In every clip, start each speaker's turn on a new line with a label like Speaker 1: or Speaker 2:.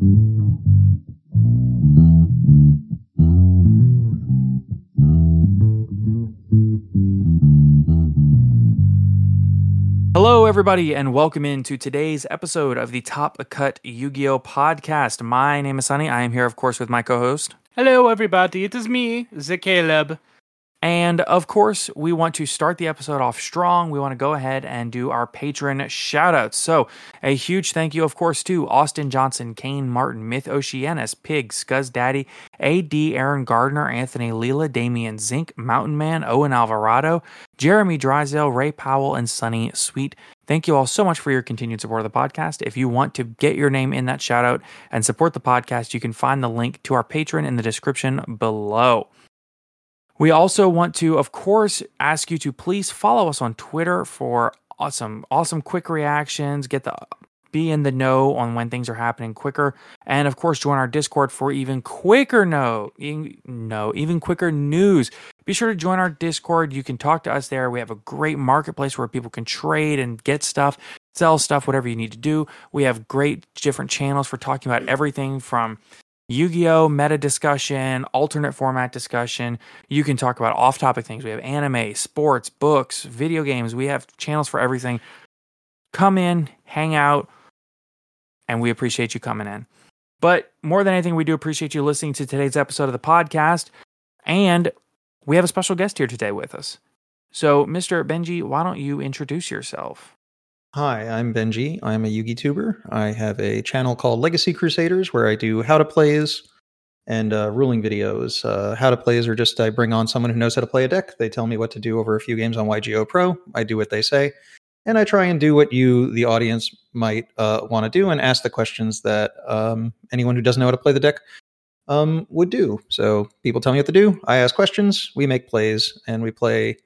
Speaker 1: Hello, everybody, and welcome into today's episode of the Top Cut Yu Gi Oh podcast. My name is Sunny. I am here, of course, with my co host.
Speaker 2: Hello, everybody. It is me, the Caleb.
Speaker 1: And of course, we want to start the episode off strong. We want to go ahead and do our patron shout outs. So, a huge thank you, of course, to Austin Johnson, Kane Martin, Myth Oceanus, Pig, Scuzz Daddy, AD, Aaron Gardner, Anthony Leela, Damian Zink, Mountain Man, Owen Alvarado, Jeremy Drysdale, Ray Powell, and Sunny Sweet. Thank you all so much for your continued support of the podcast. If you want to get your name in that shout out and support the podcast, you can find the link to our patron in the description below. We also want to, of course, ask you to please follow us on Twitter for awesome, awesome quick reactions. Get the be in the know on when things are happening quicker, and of course, join our Discord for even quicker no, no, even quicker news. Be sure to join our Discord. You can talk to us there. We have a great marketplace where people can trade and get stuff, sell stuff, whatever you need to do. We have great different channels for talking about everything from Yu Gi Oh! meta discussion, alternate format discussion. You can talk about off topic things. We have anime, sports, books, video games. We have channels for everything. Come in, hang out, and we appreciate you coming in. But more than anything, we do appreciate you listening to today's episode of the podcast. And we have a special guest here today with us. So, Mr. Benji, why don't you introduce yourself?
Speaker 3: Hi, I'm Benji. I'm a Yugi tuber. I have a channel called Legacy Crusaders where I do how to plays and uh, ruling videos. Uh, how to plays are just I bring on someone who knows how to play a deck. They tell me what to do over a few games on YGO Pro. I do what they say, and I try and do what you, the audience, might uh, want to do and ask the questions that um, anyone who doesn't know how to play the deck um, would do. So people tell me what to do. I ask questions. We make plays, and we play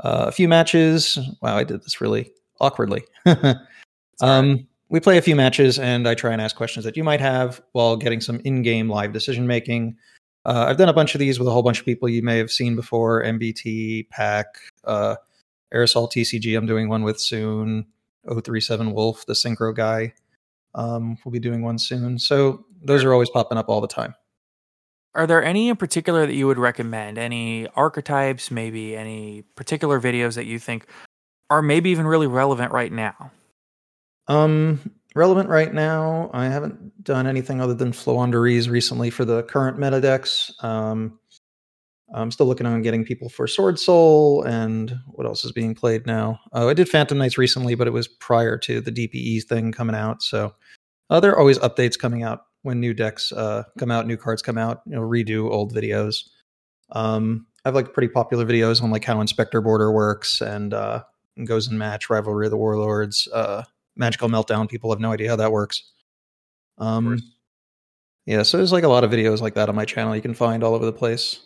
Speaker 3: uh, a few matches. Wow, I did this really awkwardly. um, we play a few matches, and I try and ask questions that you might have while getting some in-game live decision making. Uh, I've done a bunch of these with a whole bunch of people you may have seen before: MBT, Pack, uh, Aerosol TCG. I'm doing one with soon. 037 Wolf, the synchro guy. Um, we'll be doing one soon. So those are always popping up all the time.
Speaker 1: Are there any in particular that you would recommend? Any archetypes, maybe any particular videos that you think are maybe even really relevant right now?
Speaker 3: Um, relevant right now. I haven't done anything other than Floowandereeze recently for the current meta decks. Um, I'm still looking on getting people for Sword Soul and what else is being played now. Oh, I did Phantom Knights recently, but it was prior to the DPE thing coming out. So uh, there are always updates coming out when new decks uh, come out, new cards come out. You know, redo old videos. Um, I have like pretty popular videos on like how Inspector Boarder works and uh, Gozen Match, rivalry of the warlords, uh, magical meltdown. People have no idea how that works. Um, yeah, so there's like a lot of videos like that on my channel you can find all over the place.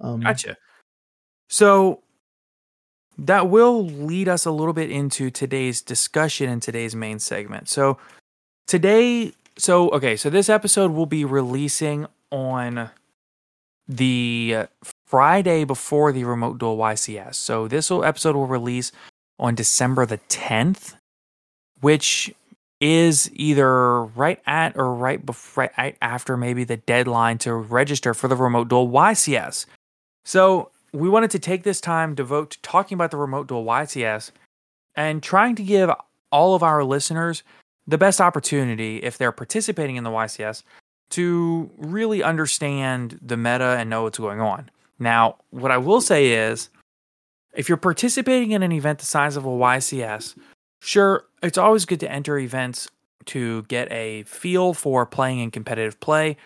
Speaker 3: Um,
Speaker 1: Gotcha. So that will lead us a little bit into today's discussion and today's main segment. So today, so okay, so this episode will be releasing on the Friday before the Remote Duel YCS. So this episode will release on December the 10th, which is either right at or right before, right after maybe the deadline to register for the Remote Duel YCS. So we wanted to take this time devote to talking about the Remote Duel YCS and trying to give all of our listeners the best opportunity if they're participating in the YCS to really understand the meta and know what's going on. Now, what I will say is if you're participating in an event the size of a YCS, sure, it's always good to enter events to get a feel for playing in competitive play.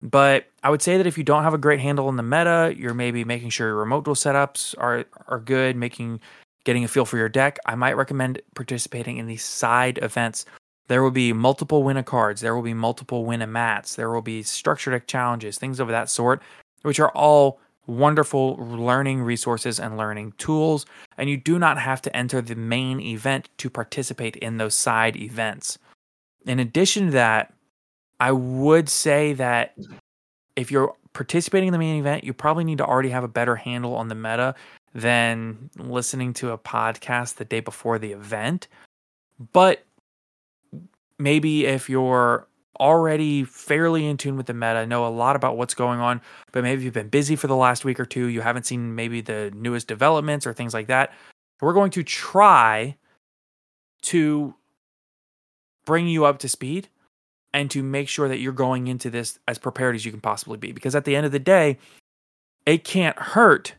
Speaker 1: But I would say that if you don't have a great handle on the meta, you're maybe making sure your remote duel setups are are good, making getting a feel for your deck. I might recommend participating in these side events. There will be multiple win a cards, there will be multiple win a mats, there will be structure deck challenges, things of that sort, which are all wonderful learning resources and learning tools. And you do not have to enter the main event to participate in those side events. In addition to that, I would say that if you're participating in the main event, you probably need to already have a better handle on the meta than listening to a podcast the day before the event. But maybe if you're already fairly in tune with the meta, know a lot about what's going on, but maybe you've been busy for the last week or two, you haven't seen maybe the newest developments or things like that. We're going to try to bring you up to speed and to make sure that you're going into this as prepared as you can possibly be. Because at the end of the day, it can't hurt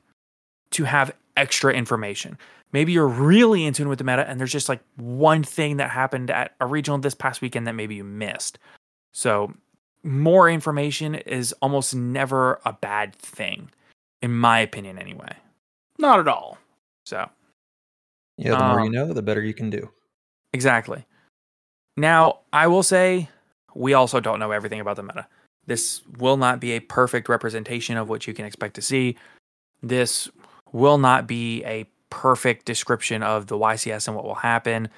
Speaker 1: to have extra information. Maybe you're really in tune with the meta and there's just like one thing that happened at a regional this past weekend that maybe you missed. So, more information is almost never a bad thing, in my opinion, anyway.
Speaker 2: Not at all.
Speaker 1: So,
Speaker 3: yeah, the more you
Speaker 1: Um,
Speaker 3: know, the better you can do.
Speaker 1: Exactly. Now, I will say we also don't know everything about the meta. This will not be a perfect representation of what you can expect to see. This will not be a perfect description of the YCS and what will happen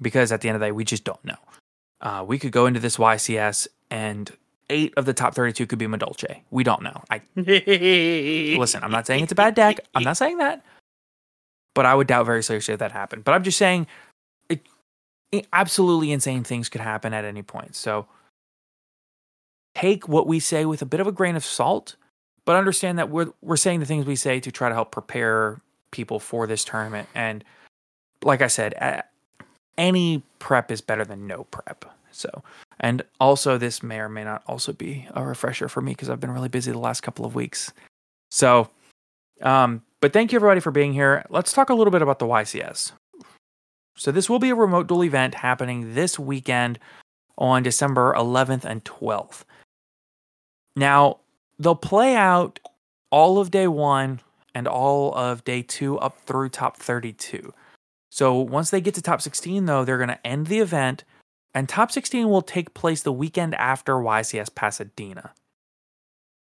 Speaker 1: because at the end of the day, we just don't know. Uh, we could go into this YCS and eight of the top 32 could be Madolche. We don't know. I listen, I'm not saying it's a bad deck. I'm not saying that. But I would doubt very seriously if that happened. But I'm just saying it, it absolutely insane things could happen at any point. So take what we say with a bit of a grain of salt, but understand that we're we're saying the things we say to try to help prepare people for this tournament. And like I said, any prep is better than no prep. So, and also this may or may not also be a refresher for me because I've been really busy the last couple of weeks. So, um, but thank you everybody for being here. Let's talk a little bit about the YCS. So this will be a remote duel event happening this weekend on December 11th and 12th. Now, they'll play out all of day 1 and all of day 2 up through top 32. So once they get to top 16 though, they're going to end the event and top 16 will take place the weekend after YCS Pasadena.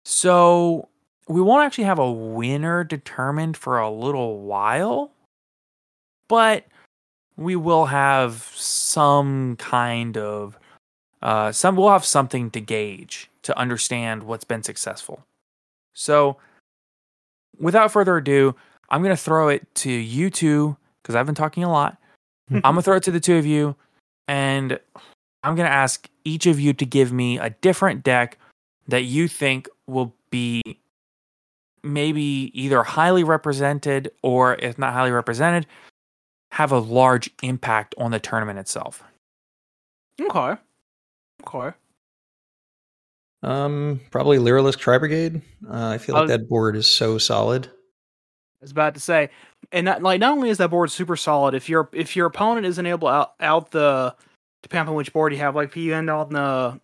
Speaker 1: So we won't actually have a winner determined for a little while, but we will have some kind of uh, some we'll have something to gauge to understand what's been successful. So, without further ado, I'm going to throw it to you two because I've been talking a lot. I'm going to throw it to the two of you, and I'm going to ask each of you to give me a different deck that you think will be maybe either highly represented or, if not highly represented, have a large impact on the tournament itself.
Speaker 2: Okay. Okay.
Speaker 3: Um, probably Lyrilusc Tri Brigade. Uh, I feel like
Speaker 2: Uh,
Speaker 3: that board is so solid.
Speaker 2: I was about to say, and that, like not only is that board super solid, if your if your opponent isn't able to out, out the depending on which board you have, like if you end on the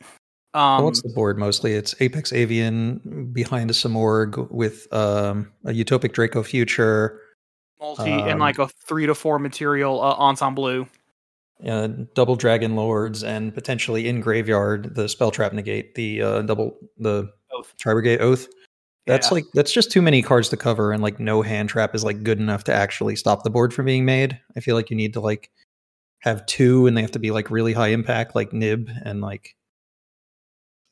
Speaker 2: um
Speaker 3: What's the board mostly? It's Apex Avian behind a Samorg with um, a Utopic Draco Future,
Speaker 2: multi and
Speaker 3: um,
Speaker 2: like a three to four material uh, ensemble blue.
Speaker 3: uh, double Dragon Lords, and potentially in graveyard the Spell Trap Negate, the uh, double the
Speaker 2: Oath.
Speaker 3: Tri Brigade Oath. That's
Speaker 2: Yeah.
Speaker 3: like that's just too many cards to cover, and like no hand trap is like good enough to actually stop the board from being made. I feel like you need to like have two, and they have to be like really high impact, like nib and like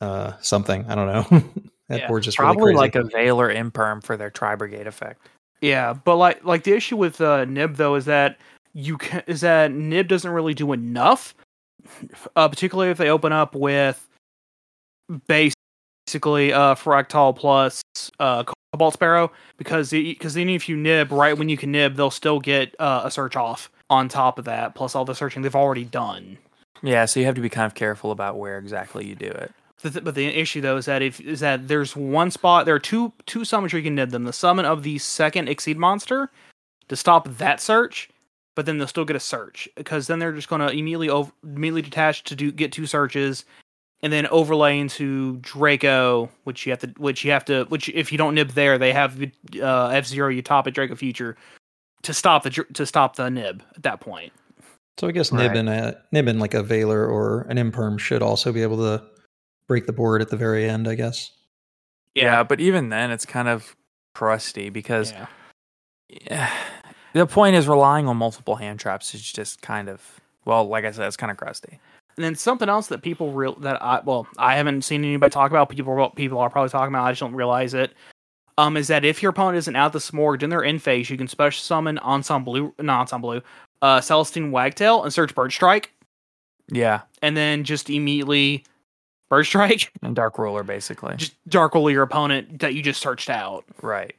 Speaker 3: uh something. I don't know. that
Speaker 2: Yeah,
Speaker 3: board's just
Speaker 1: Probably
Speaker 3: really
Speaker 1: like a Veil or Imperm for their Tri Brigade effect.
Speaker 2: Yeah, but like like the issue with uh, Nib though is that you can, is that Nib doesn't really do enough, uh, particularly if they open up with basically uh Fraktall plus uh Cobalt Sparrow because because even if you nib right when you can nib they'll still get uh, a search off on top of that plus all the searching they've already done.
Speaker 1: Yeah, so you have to be kind of careful about where exactly you do it.
Speaker 2: The th- but the issue though is that if is that there's one spot there are two two summons where you can nib them. The summon of the second exceed monster to stop that search, but then they'll still get a search because then they're just going to immediately over, immediately detach to do get two searches, and then overlay into Draco, which you have to which you have to which if you don't nib there, they have uh, F zero Utopic Draco Future to stop the dr- to stop the nib at that point.
Speaker 3: So I guess
Speaker 1: Right.
Speaker 3: nib and a nib and like a Veiler or an Imperm should also be able to break the board at the very end. I guess.
Speaker 1: Yeah, but even then, it's kind of crusty because
Speaker 2: Yeah.
Speaker 1: yeah, the point is relying on multiple hand traps is just kind of well, like I said, it's kind of crusty.
Speaker 2: And then something else that people real that I well I haven't seen anybody talk about. People people are probably talking about. I just don't realize it. Um, is that if your opponent isn't out the smorged and they're in phase, you can special summon Ensemble, not Ensemble, uh, Celestine Wagtail and search Bird Strike,
Speaker 1: Yeah,
Speaker 2: and then just immediately Bird Strike,
Speaker 1: and Dark Ruler basically.
Speaker 2: just Dark Roll your opponent that you just searched out.
Speaker 1: Right.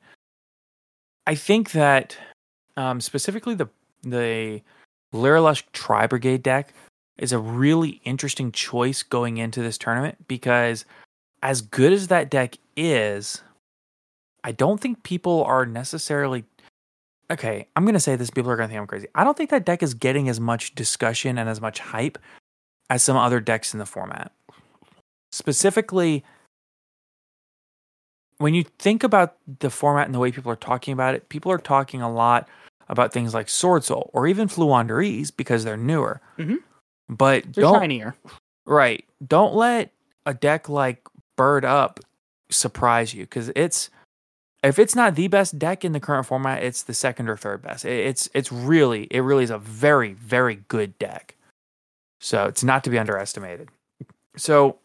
Speaker 1: I think that um, specifically the the Lyrilusc Tri Brigade deck is a really interesting choice going into this tournament because as good as that deck is, I don't think people are necessarily okay. I'm gonna say this. People are gonna think I'm crazy. I don't think that deck is getting as much discussion and as much hype as some other decks in the format. Specifically, when you think about the format and the way people are talking about it, people are talking a lot about things like Sword Soul or even Floowandereeze because they're newer.
Speaker 2: Mhm.
Speaker 1: But
Speaker 2: They're
Speaker 1: don't
Speaker 2: tinier.
Speaker 1: right. Don't let a deck like Bird Up surprise you because it's if it's not the best deck in the current format, it's the second or third best. It- It's it's really it really is a very very good deck. So it's not to be underestimated. So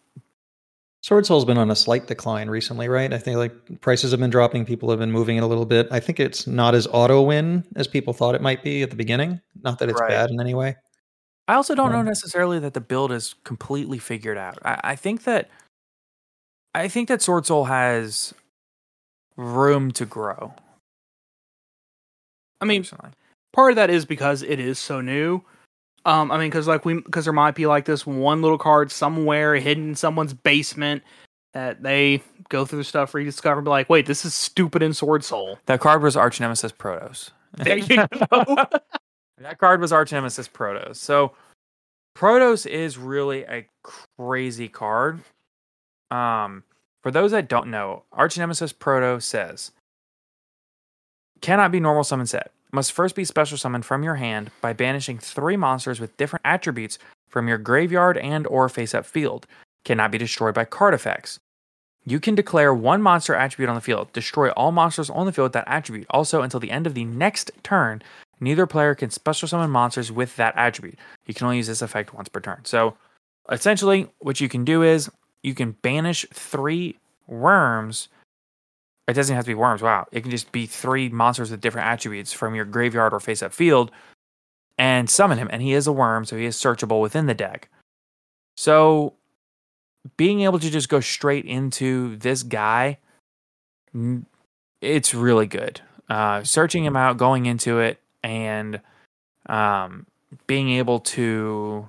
Speaker 3: Sword Soul's been on a slight decline recently, right? I think like prices have been dropping, people have been moving it a little bit. I think it's not as auto win as people thought it might be at the beginning. Not that it's
Speaker 1: Right.
Speaker 3: bad in any way.
Speaker 1: I also don't know necessarily that the build is completely figured out. I, I think that I think that Sword Soul has room to grow.
Speaker 2: I mean,
Speaker 1: personally.
Speaker 2: part of that is because it is so new. Um, I mean, because like we, because there might be like this one little card somewhere hidden in someone's basement that they go through the stuff, rediscover, and be like, wait, this is stupid in Sword Soul.
Speaker 1: that card was Arch Nemesis Protos.
Speaker 2: There you go.
Speaker 1: That card was Arch Nemesis Protos. So Protos is really a crazy card. Um, for those that don't know, Arch Nemesis Proto says cannot be normal summon set. Must first be special summoned from your hand by banishing three monsters with different attributes from your graveyard and or face up field. Cannot be destroyed by card effects. You can declare one monster attribute on the field. Destroy all monsters on the field with that attribute. Also, until the end of the next turn, neither player can special summon monsters with that attribute. You can only use this effect once per turn. So, essentially, what you can do is you can banish three worms. It doesn't have to be worms. Wow. It can just be three monsters with different attributes from your graveyard or face up field and summon him. And he is a worm, so he is searchable within the deck. So, being able to just go straight into this guy, it's really good. Uh, searching him out, going into it, and um, being able to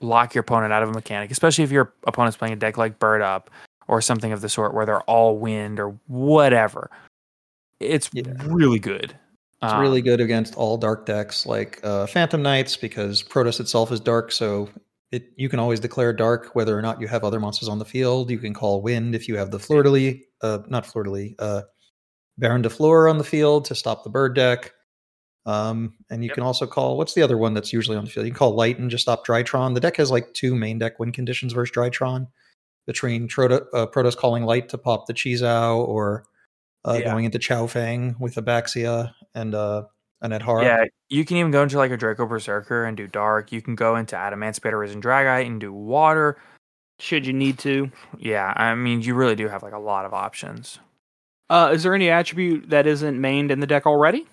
Speaker 1: lock your opponent out of a mechanic, especially if your opponent's playing a deck like Bird Up or something of the sort where they're all wind or whatever. It's
Speaker 3: Yeah.
Speaker 1: really good.
Speaker 3: It's
Speaker 1: Um,
Speaker 3: really good against all dark decks like uh, Phantom Knights because Protos itself is dark, so it you can always declare dark whether or not you have other monsters on the field. You can call wind if you have the Fleur de Lis, uh, not Fleur de Lis, uh, Baronne de Fleur on the field to stop the bird deck. Um, and you
Speaker 1: Yep.
Speaker 3: can also call what's the other one that's usually on the field? You can call Light and just stop Drytron. The deck has like two main deck win conditions versus Drytron between Troto, uh, Protos calling Light to pop the Chixiao or uh,
Speaker 1: Yeah.
Speaker 3: going into Chaofeng with Abaxia and uh, an Adhara.
Speaker 1: Yeah, you can even go into like a Draco Berserker and do dark. You can go into Adamancipator Risen Dragite and do water.
Speaker 2: Should you need to.
Speaker 1: Yeah, I mean, you really do have like a lot of options.
Speaker 2: Uh, is there any attribute that isn't mained in the deck already?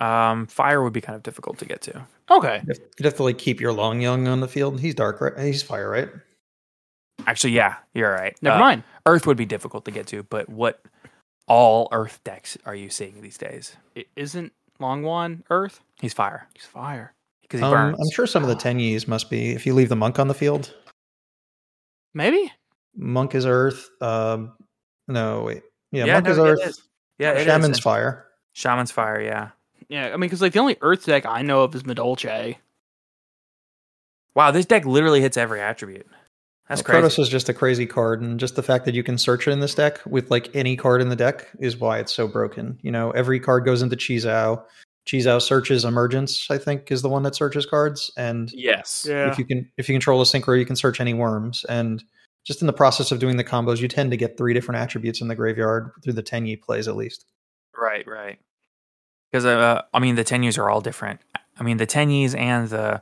Speaker 1: Um, fire would be kind of difficult to get to.
Speaker 2: Okay.
Speaker 3: You'd have- to like keep your Longyuan on the field. He's dark, right? He's fire, right?
Speaker 1: Actually, yeah, you're right.
Speaker 2: Never
Speaker 1: Uh,
Speaker 2: mind.
Speaker 1: Earth would be difficult to get to, but what all Earth decks are you seeing these days?
Speaker 2: It isn't Longwan Earth?
Speaker 1: He's fire
Speaker 2: He's fire.
Speaker 1: because he
Speaker 3: Um,
Speaker 1: burns.
Speaker 3: I'm sure some of the Ten Tenyis must be if you leave the monk on the field.
Speaker 2: Maybe?
Speaker 3: Monk is Earth. Um, no, wait. Yeah,
Speaker 1: Yeah,
Speaker 3: monk
Speaker 1: no,
Speaker 3: is Earth.
Speaker 1: is. Yeah, it is.
Speaker 3: Shaman's fire.
Speaker 1: Shaman's fire. Yeah.
Speaker 2: Yeah, I mean, because like the only Earth deck I know of is Madolche.
Speaker 1: Wow, this deck literally hits every attribute. That's
Speaker 3: Well,
Speaker 1: crazy.
Speaker 3: Protos is just a crazy card, and just the fact that you can search it in this deck with like any card in the deck is why it's so broken. You know, every card goes into Chixiao. Chixiao searches Emergence, I think, is the one that searches cards. And
Speaker 1: yes.
Speaker 2: Yeah.
Speaker 3: if you can if you control a synchro, you can search any worms. And just in the process of doing the combos, you tend to get three different attributes in the graveyard through the Tenyi plays at least.
Speaker 1: Right, right. Because uh, I mean, the Tenyis are all different. I mean, the Tenyis and the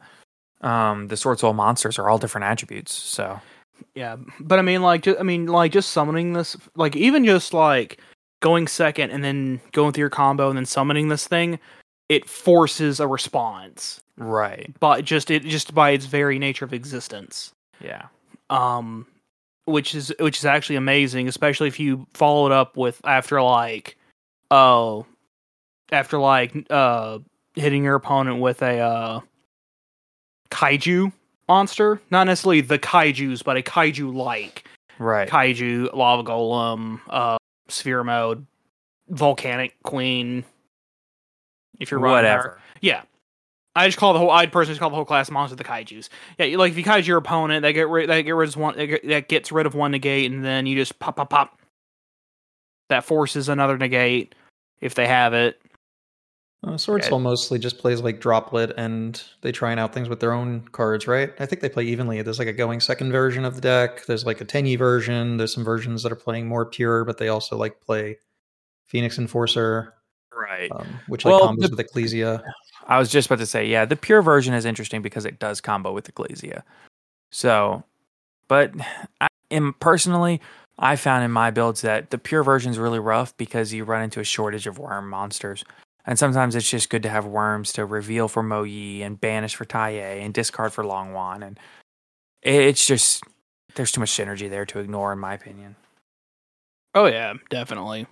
Speaker 1: um the sword soul monsters are all different attributes. So
Speaker 2: Yeah, but I mean, like, ju- I mean, like, just summoning this, like, even just like going second and then going through your combo and then summoning this thing, it forces a response.
Speaker 1: right,
Speaker 2: But just it just by its very nature of existence.
Speaker 1: yeah,
Speaker 2: um which is which is actually amazing especially if you follow it up with after like oh after like uh hitting your opponent with a uh kaiju monster not necessarily the kaijus but a kaiju like
Speaker 1: right.
Speaker 2: kaiju lava golem uh sphere mode volcanic queen if you're.
Speaker 1: Whatever.
Speaker 2: Yeah. I just call the whole. I'd personally just call the whole class monster the kaiju's. Yeah, like if you kaiju your opponent, they get rid. They get rid of one. get- That gets rid of one negate, and then you just pop, pop, pop. That forces another negate if they have it.
Speaker 3: Uh, Sword
Speaker 1: Okay.
Speaker 3: Soul mostly just plays like Droplet, and they try and out things with their own cards, right? I think they play evenly. There's like a going second version of the deck. There's like a Tenyi version. There's some versions that are playing more pure, but they also like play Phoenix Enforcer,
Speaker 1: Right.
Speaker 3: um, which like
Speaker 1: Well,
Speaker 3: combos
Speaker 1: the-
Speaker 3: with Ecclesia.
Speaker 1: I was just about to say, yeah, the pure version is interesting because it does combo with Ecclesia. So, but I, in, personally, I found in my builds that the pure version is really rough because you run into a shortage of worm monsters. And sometimes it's just good to have worms to reveal for Mo Ye and banish for Taiye and discard for Long Wan. And it's just, there's too much synergy there to ignore, in my opinion.
Speaker 2: Oh yeah, definitely.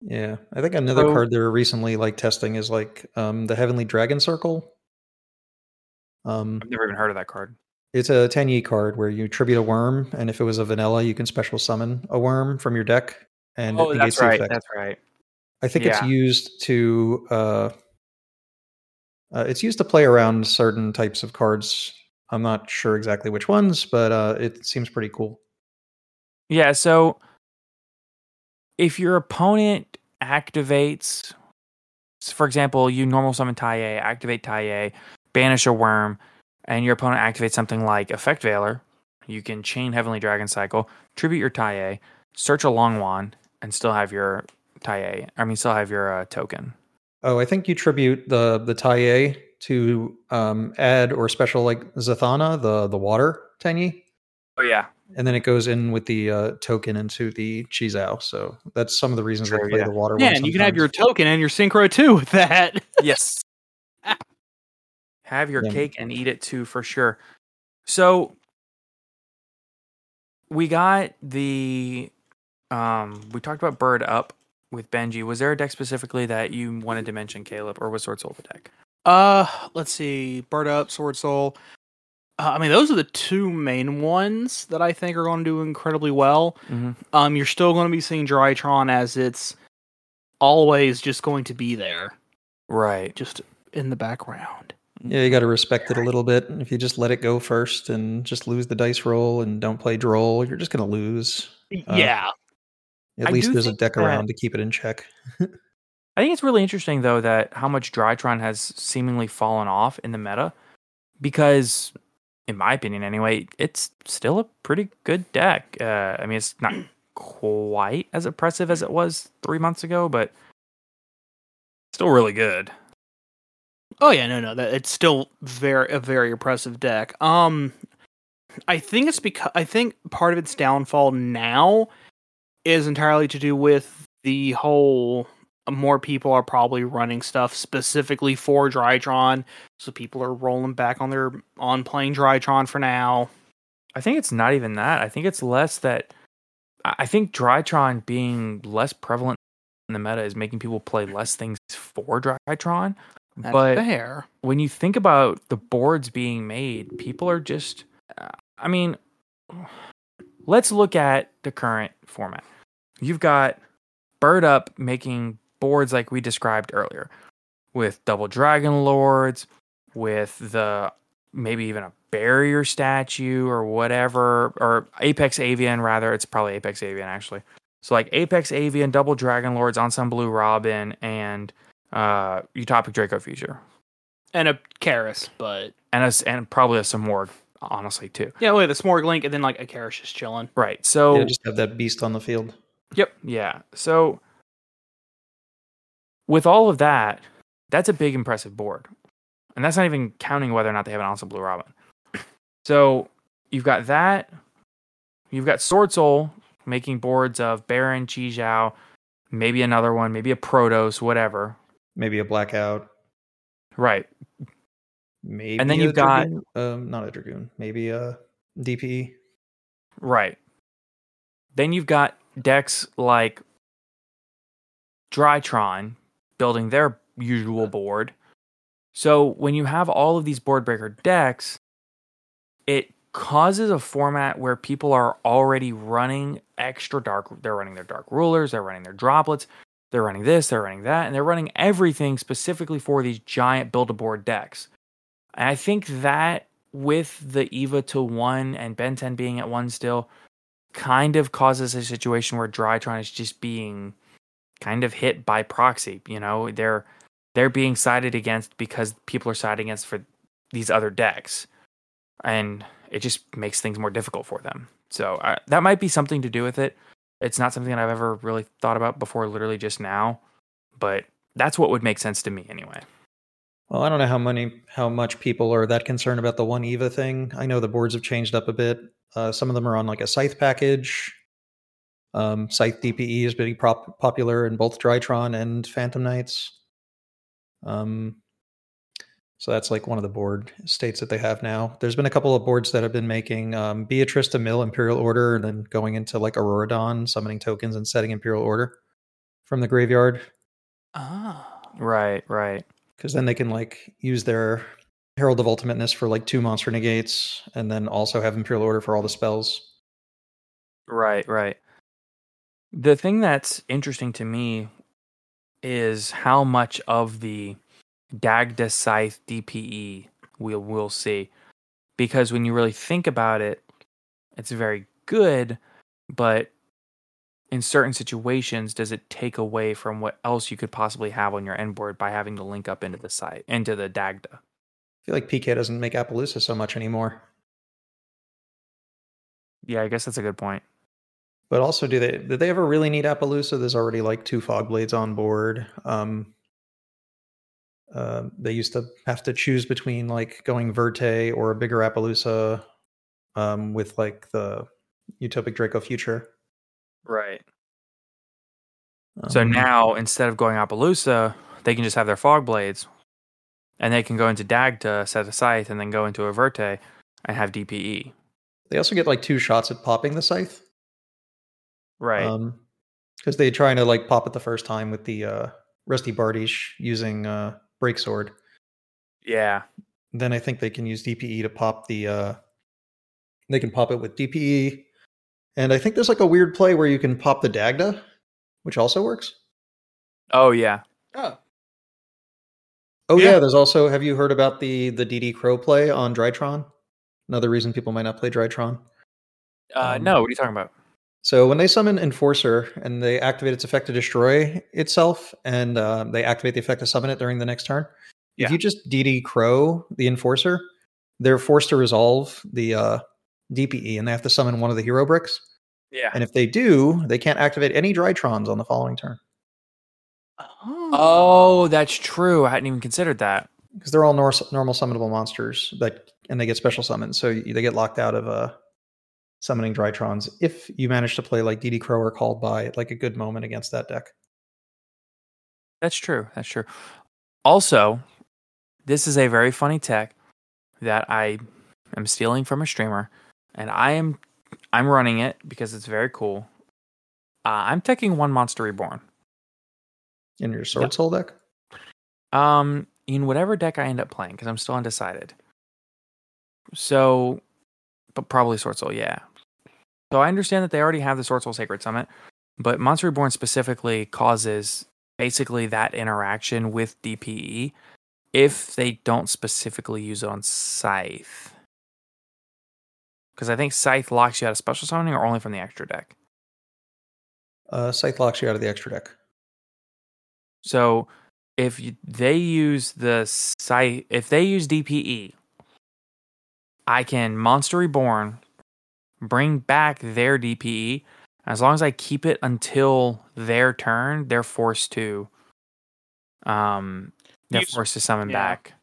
Speaker 3: Yeah, I think another
Speaker 1: So-
Speaker 3: card they're recently like testing is like um, the Heavenly Dragon Circle. Um,
Speaker 1: I've never even heard of that card.
Speaker 3: It's a 10 card where you tribute a worm, and if it was a vanilla, you can special summon a worm from your deck. And
Speaker 1: Oh, that's right.
Speaker 3: effect.
Speaker 1: That's right.
Speaker 3: I think it's used to uh, uh, it's used to play around certain types of cards. I'm not sure exactly which ones, but uh, it seems pretty cool.
Speaker 1: Yeah, so if your opponent activates, for example, you normal summon Taiye, activate Taiye, banish a worm, and your opponent activates something like Effect Veiler, you can chain Heavenly Dragon Circle, tribute your Taiye, search a Long Wand, and still have your Taiye. I mean, still have your uh, token.
Speaker 3: Oh, I think you tribute the the Taiye to um, add or special like Shthana, the the water Tenyi.
Speaker 1: Oh yeah,
Speaker 3: and then it goes in with the uh, token into the Chixiao. So that's some of the reasons
Speaker 1: True,
Speaker 3: they play
Speaker 1: yeah.
Speaker 3: the water.
Speaker 2: Yeah,
Speaker 3: one
Speaker 2: and you can have your token and your synchro too with that.
Speaker 1: yes. Have your
Speaker 3: Yeah.
Speaker 1: cake and eat it too, for sure. So we got the um we talked about bird up with Benji. Was there a deck specifically that you wanted to mention, Caleb, or was Sword Soul the deck?
Speaker 2: Uh, let's see. Bird Up, Sword Soul. Uh, I mean, those are the two main ones that I think are going to do incredibly well.
Speaker 1: Mm-hmm.
Speaker 2: Um, you're still going to be seeing Drytron as it's always just going to be there,
Speaker 1: Right.
Speaker 2: just in the background.
Speaker 3: Yeah, you got to respect it a little bit. If you just let it go first and just lose the dice roll and don't play droll, you're just going to lose. Uh,
Speaker 2: yeah,
Speaker 3: At
Speaker 1: I
Speaker 3: least there's a deck
Speaker 1: that-
Speaker 3: around to keep it in check.
Speaker 1: I think it's really interesting though that how much Drytron has seemingly fallen off in the meta because in my opinion anyway, it's still a pretty good deck. Uh, I mean it's not quite as impressive as it was three months ago, but still really good.
Speaker 2: Oh yeah, no, no, that it's still very a very impressive deck. Um, I think it's because I think part of its downfall now is entirely to do with the whole more people are probably running stuff specifically for Drytron, so people are rolling back on their on playing Drytron for now.
Speaker 1: I think it's not even that. I think it's less that I think Drytron being less prevalent in the meta is making people play less things for Drytron.
Speaker 2: That's
Speaker 1: but
Speaker 2: fair.
Speaker 1: when you think about the boards being made, people are just I mean, let's look at the current format. You've got Bird Up making boards like we described earlier with double dragon lords, with the maybe even a barrier statue or whatever, or Apex Avian rather. It's probably Apex Avian actually. So like Apex Avian, double dragon lords, Ensemble Blue Robin, and uh Utopic Draco Future.
Speaker 2: And a Karis, but
Speaker 1: And a, and probably a Samorg, honestly, too.
Speaker 2: yeah, oh, wait, the Smorg Link, and then like a Karis just chilling.
Speaker 1: Right. So
Speaker 3: yeah, just have that beast on the field.
Speaker 1: Yep. Yeah. So with all of that, that's a big impressive board. And that's not even counting whether or not they have an Ensemble Blue Robin. So you've got that. You've got Sword Soul making boards of Baronne, Chi Zhao, maybe another one, maybe a Protos, whatever.
Speaker 3: Maybe a blackout.
Speaker 1: Right.
Speaker 3: Maybe
Speaker 1: And then
Speaker 3: a
Speaker 1: you've got-
Speaker 3: um not a dragoon. Maybe a DPE.
Speaker 1: Right. Then you've got decks like Drytron building their usual board. So when you have all of these board breaker decks, it causes a format where people are already running extra dark. They're running their dark rulers, they're running their droplets, they're running this, they're running that, and they're running everything specifically for these giant build a board decks. And I think that with the Eva to one and Ben 10 being at one still, kind of causes a situation where Drytron is just being kind of hit by proxy. You know, they're they're being sided against because people are siding against for these other decks, and it just makes things more difficult for them. So uh, that might be something to do with it. It's not something that I've ever really thought about before, literally just now, but that's what would make sense to me anyway.
Speaker 3: Well, I don't know how many how much people are that concerned about the one Eva thing. I know the boards have changed up a bit. Uh, some of them are on like a scythe package. Um, scythe DPE is pretty prop- popular in both Drytron and Phantom Knights. Um, so that's like one of the board states that they have now. There's been a couple of boards that have been making um, Beatrice to mill Imperial Order and then going into like Aurora Dawn, summoning tokens and setting Imperial Order from the graveyard
Speaker 2: Ah.
Speaker 1: Right, right.
Speaker 3: Because then they can like use their Herald of Ultimateness for like two monster negates, and then also have Imperial Order for all the spells.
Speaker 1: Right, right. The thing that's interesting to me is how much of the Dagda Scythe DPE we'll we'll see. Because when you really think about it, it's very good, but in certain situations, does it take away from what else you could possibly have on your end board by having to link up into the site into the Dagda?
Speaker 3: I feel like PK doesn't make Appollusa so much anymore.
Speaker 1: Yeah, I guess that's a good point.
Speaker 3: But also, do they did they ever really need Appollusa? There's already like two fog blades on board. Um, uh, they used to have to choose between like going Verte or a bigger Appollusa um, with like the Utopic Draco Future.
Speaker 1: Right. So
Speaker 3: Um,
Speaker 1: now instead of going Appollusa, they can just have their fog blades, and they can go into Dagda, set a scythe, and then go into a Verte and have. DPE.
Speaker 3: they also get like two shots at popping the scythe.
Speaker 1: Right.
Speaker 3: Um, because they're trying to like pop it the first time with the uh, Rusty Bardiche using uh, Break Sword.
Speaker 1: yeah.
Speaker 3: Then I think they can use DPE to pop the. Uh, they can pop it with DPE, and I think there's like a weird play where you can pop the Dagda, which also works.
Speaker 1: Oh yeah.
Speaker 2: Oh.
Speaker 3: Oh
Speaker 2: Yeah.
Speaker 3: yeah. there's also. Have you heard about the the DD Crow play on Drytron? Another reason people might not play Drytron.
Speaker 1: Uh,
Speaker 3: Um,
Speaker 1: no, what are you talking about?
Speaker 3: So when they summon Enforcer and they activate its effect to destroy itself, and uh, they activate the effect to summon it during the next turn,
Speaker 1: Yeah.
Speaker 3: if you just DD Crow the Enforcer, they're forced to resolve the uh, DPE, and they have to summon one of the hero bricks.
Speaker 1: Yeah.
Speaker 3: And if they do, they can't activate any Drytrons on the following turn
Speaker 1: oh, that's true. I hadn't even considered that.
Speaker 3: because they're all nor- normal summonable monsters that and they get special summons, so y- they get locked out of uh, summoning Drytrons if you manage to play like DD Crow or Called by at like a good moment against that deck.
Speaker 1: That's true. That's true. Also, this is a very funny tech that I am stealing from a streamer, and I am I'm running it because it's very cool. Uh, I'm taking one Monster Reborn.
Speaker 3: In your Sword Soul deck,
Speaker 1: Um, in whatever deck I end up playing, because I'm still undecided. So, but probably Sword Soul, yeah. So I understand that they already have the Sword Soul Sacred Summit, but Monster Reborn specifically causes basically that interaction with DPE if they don't specifically use it on Scythe. Because I think Scythe locks you out of special summoning or only from the extra deck.
Speaker 3: uh, Scythe locks you out of the extra deck.
Speaker 1: So if you, they use the site, if they use DPE, I can Monster Reborn bring back their DPE. As long as I keep it until their turn, they're forced to, um, they're forced to summon
Speaker 2: yeah.
Speaker 1: back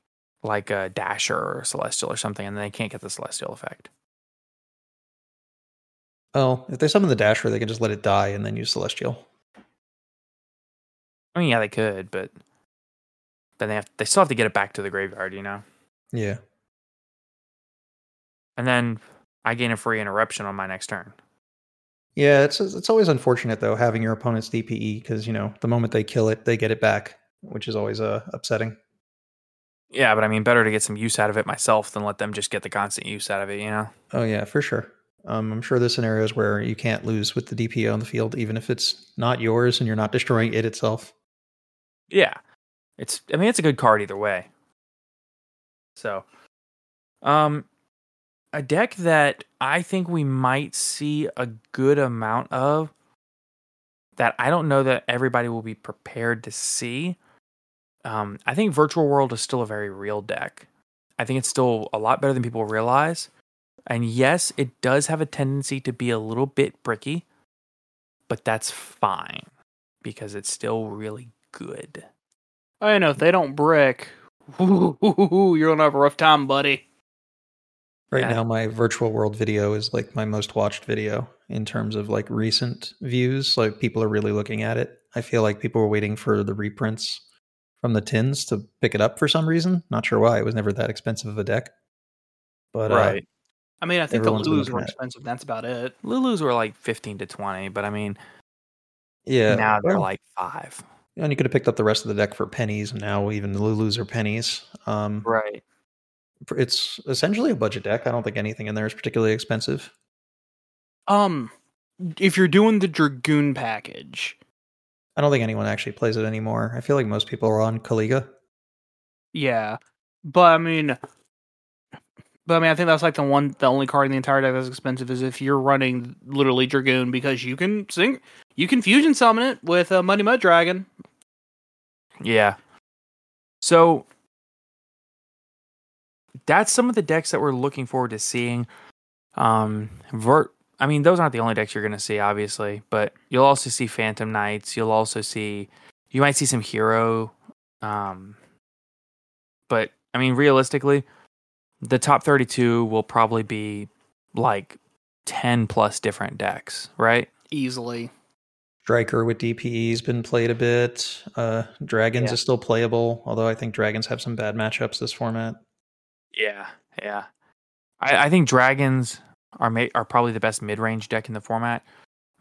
Speaker 1: like a Dasher or Celestial or something, and they can't get the Celestial effect.
Speaker 3: Oh, if they summon the Dasher, they can just let it die and then use Celestial.
Speaker 1: I mean, yeah, they could, but then they have they still have to get it back to the graveyard, you know.
Speaker 3: Yeah.
Speaker 1: And then I gain a free interruption on my next turn.
Speaker 3: Yeah, it's it's always unfortunate though having your opponent's DPE because you know the moment they kill it, they get it back, which is always uh, upsetting.
Speaker 1: Yeah, but I mean, better to get some use out of it myself than let them just get the constant use out of it, you know?
Speaker 3: Oh yeah, for sure. Um, I'm sure there's scenarios where you can't lose with the DPO on the field, even if it's not yours and you're not destroying it itself.
Speaker 1: Yeah. It's, I mean, it's a good card either way. So, um, a deck that I think we might see a good amount of that I don't know that everybody will be prepared to see. Um, I think Virtual World is still a very real deck. I think it's still a lot better than people realize. And yes, it does have a tendency to be a little bit bricky, but that's fine because it's still really good.
Speaker 2: I know if they don't brick, you're gonna have a rough time, buddy.
Speaker 3: Right
Speaker 1: Yeah.
Speaker 3: now, my virtual world video is like my most watched video in terms of like recent views. Like people are really looking at it. I feel like people were waiting for the reprints from the tins to pick it up for some reason. Not sure why. It was never that expensive of a deck. But uh,
Speaker 2: I mean, I think the Lulus were expensive. That's about it.
Speaker 1: Lulus were like 15 to 20, but I mean,
Speaker 3: yeah,
Speaker 1: now they're
Speaker 3: well,
Speaker 1: like five.
Speaker 3: and you could have picked up the rest of the deck for pennies. And now even the Lulus are pennies. Um,
Speaker 1: Right.
Speaker 3: it's essentially a budget deck. I don't think anything in there is particularly expensive.
Speaker 2: Um, if you're doing the Dragoon package,
Speaker 3: I don't think anyone actually plays it anymore. I feel like most people are on Kaliga.
Speaker 2: yeah, but I mean, but I mean, I think that's like the one, the only card in the entire deck that's expensive is if you're running literally Dragoon because you can sing, you can fusion summon it with a Muddy Mud Dragon.
Speaker 1: Yeah. So that's some of the decks that we're looking forward to seeing. Um, Vert. I mean, those aren't the only decks you're going to see, obviously, but you'll also see Phantom Knights. You'll also see, you might see some Hero. Um, but I mean, realistically, the top 32 will probably be like 10 plus different decks, right?
Speaker 2: Easily,
Speaker 3: Striker with DPE has been played a bit. Uh, Dragons
Speaker 1: Yeah.
Speaker 3: is still playable, although I think Dragons have some bad matchups this format.
Speaker 1: Yeah, yeah. I, I think dragons are ma- are probably the best mid range deck in the format.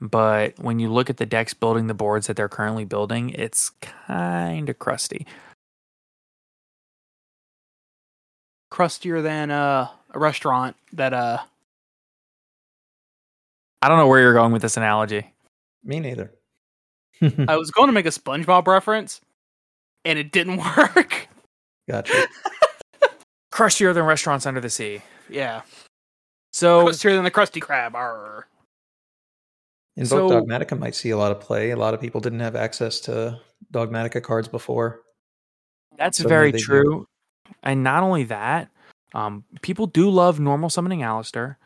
Speaker 1: But when you look at the decks building the boards that they're currently building, it's kind of crusty.
Speaker 2: Crustier than uh, a restaurant that uh
Speaker 1: I don't know where you're going with this analogy.
Speaker 3: Me neither.
Speaker 2: I was going to make a SpongeBob reference, and it didn't work.
Speaker 3: gotcha.
Speaker 1: Crustier than restaurants under the sea.
Speaker 2: yeah,
Speaker 1: So
Speaker 2: crustier than the Krusty Krab. Arr.
Speaker 3: Invoke
Speaker 1: So-
Speaker 3: Dogmatika might see a lot of play. A lot of people didn't have access to Dogmatika cards before.
Speaker 1: that's
Speaker 3: So
Speaker 1: very
Speaker 3: they do.
Speaker 1: true. And not only that, um, people do love normal summoning Alistair,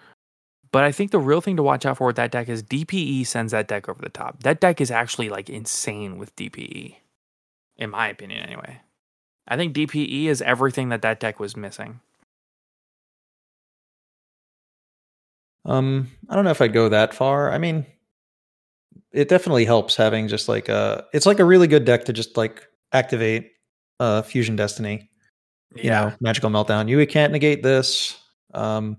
Speaker 1: But I think the real thing to watch out for with that deck is DPE sends that deck over the top. That deck is actually like insane with DPE, in my opinion, anyway. I think DPE is everything that that deck was missing.
Speaker 3: Um, I don't know if I'd go that far. I mean, it definitely helps having just like a. It's like a really good deck to just like activate uh Fusion Destiny. You know, Magical Meltdown. You can't negate this. Um,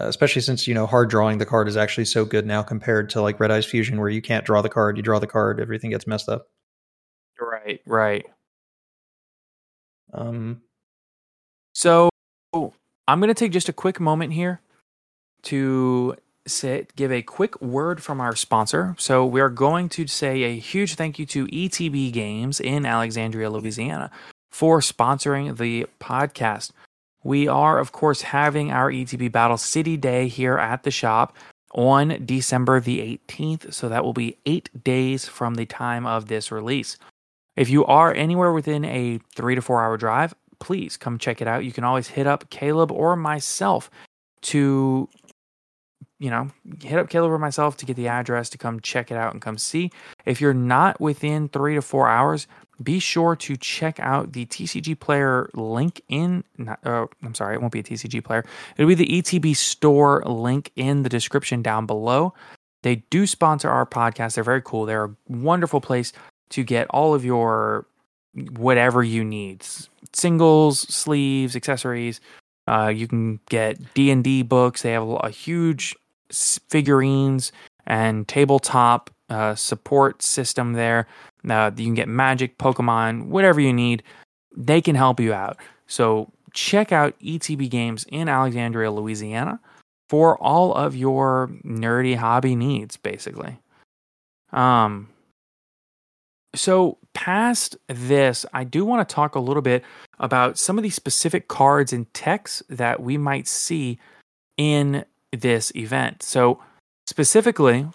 Speaker 3: uh, especially since you know hard drawing the card is actually so good now compared to like Red Eyes Fusion, where you can't draw the card. You draw the card, everything gets messed up.
Speaker 1: Right, right.
Speaker 3: Um,
Speaker 1: So I'm going to take just a quick moment here to sit, give a quick word from our sponsor. So we are going to say a huge thank you to ETB Games in Alexandria, Louisiana, for sponsoring the podcast. We are, of course, having our ETB Battle City Day here at the shop on December the 18th. So that will be eight days from the time of this release. If you are anywhere within a three to four hour drive, please come check it out. You can always hit up Caleb or myself to, you know, hit up Caleb or myself to get the address to come check it out and come see. If you're not within three to four hours, be sure to check out the TCG player link in. Uh, I'm sorry, it won't be a TCG player. It'll be the ETB store link in the description down below. They do sponsor our podcast. They're very cool. They're a wonderful place to get all of your whatever you need singles sleeves accessories uh, you can get d&d books they have a, huge figurines and tabletop uh, support system there. Uh, you can get magic pokemon whatever you need. They can help you out. So check out etb games in alexandria louisiana for all of your nerdy hobby needs basically. Um so, past this, I do want to talk a little bit about some of the specific cards and texts that we might see in this event. So, specifically,